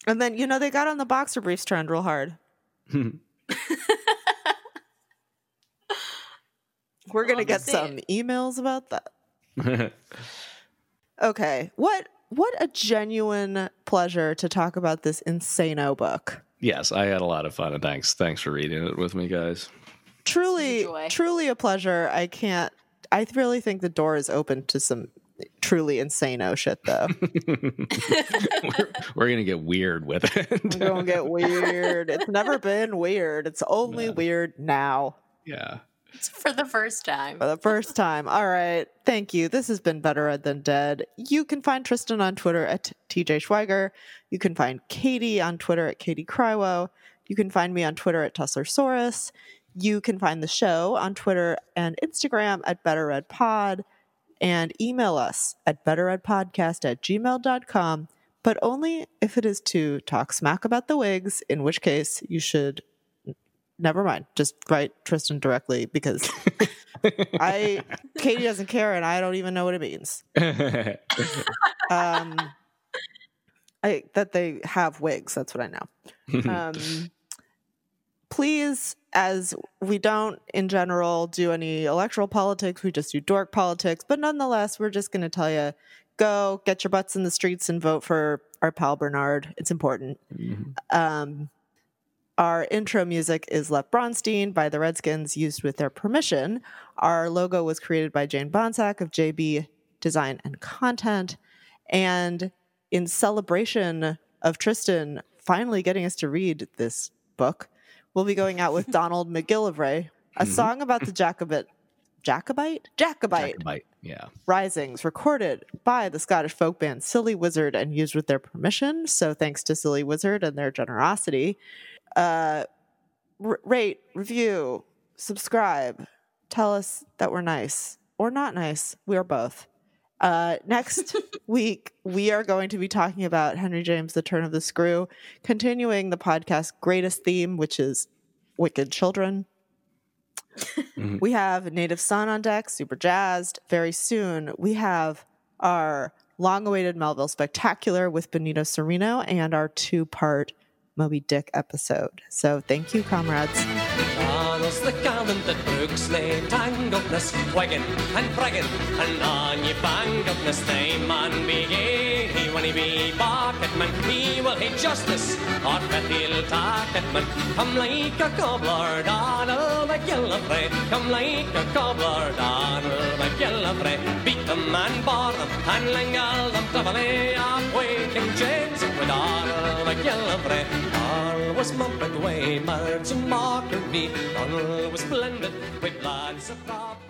And then you know they got on the boxer briefs trend real hard. We're gonna get some emails about that. Okay, what what a genuine pleasure to talk about this insano book. yes, I had a lot of fun, and thanks, thanks for reading it with me, guys. Truly, joy. truly a pleasure. I can't. I really think the door is open to some truly insano shit, though. we're, we're gonna get weird with it. We're gonna get weird. It's never been weird. It's only Yeah. weird now. yeah. For the first time. for the first time. All right. Thank you. This has been Better Read Than Dead. You can find Tristan on Twitter at TJ Schweiger. You can find Katie on Twitter at Katie Crywo. You can find me on Twitter at Tusslersaurus. You can find the show on Twitter and Instagram at Better Read Pod and email us at betterreadpodcast at gmail.com, but only if it is to talk smack about the wigs, in which case you should never mind. Just write Tristan directly because I Katie doesn't care and I don't even know what it means. Um I that they have wigs, that's what I know. Um please as we don't in general do any electoral politics, we just do dork politics, but nonetheless, we're just going to tell you go get your butts in the streets and vote for our pal Bernard. It's important. Mhm. Um Our intro music is Lev Bronstein by the Redskins, used with their permission. Our logo was created by Jane Bonsack of JB Design and Content. And in celebration of Tristan finally getting us to read this book, we'll be going out with Donald McGillivray, a Mhm. song about the Jacobite. Jacobite? Jacobite. Jacobite. Yeah. Risings, recorded by the Scottish folk band Silly Wizard and used with their permission. So thanks to Silly Wizard and their generosity. Uh, r- rate, review, subscribe, tell us that we're nice or not nice. We are both. Uh, next week, we are going to be talking about Henry James, The Turn of the Screw, continuing the podcast's greatest theme, which is wicked children. Mhm. We have Native Son on deck, super jazzed. Very soon, we have our long awaited Melville Spectacular with Benito Cereno and our two part Moby Dick episode. So thank you, comrades. Donald's the gallant that brooks lay tangledness, waggin and braggin, and on ye bangledness, they man be gay. He When he be barket man, he will hate justice, or bet he'll take it man. Come like a cobbler, Donald McGillivray, come like a cobbler, Donald McGillivray. Beat them and bar them, and lingle them, cleverly halfway. King James with Donald McGillivray. Was mumpet way, marriage and me, Donald was blended with lads of prop.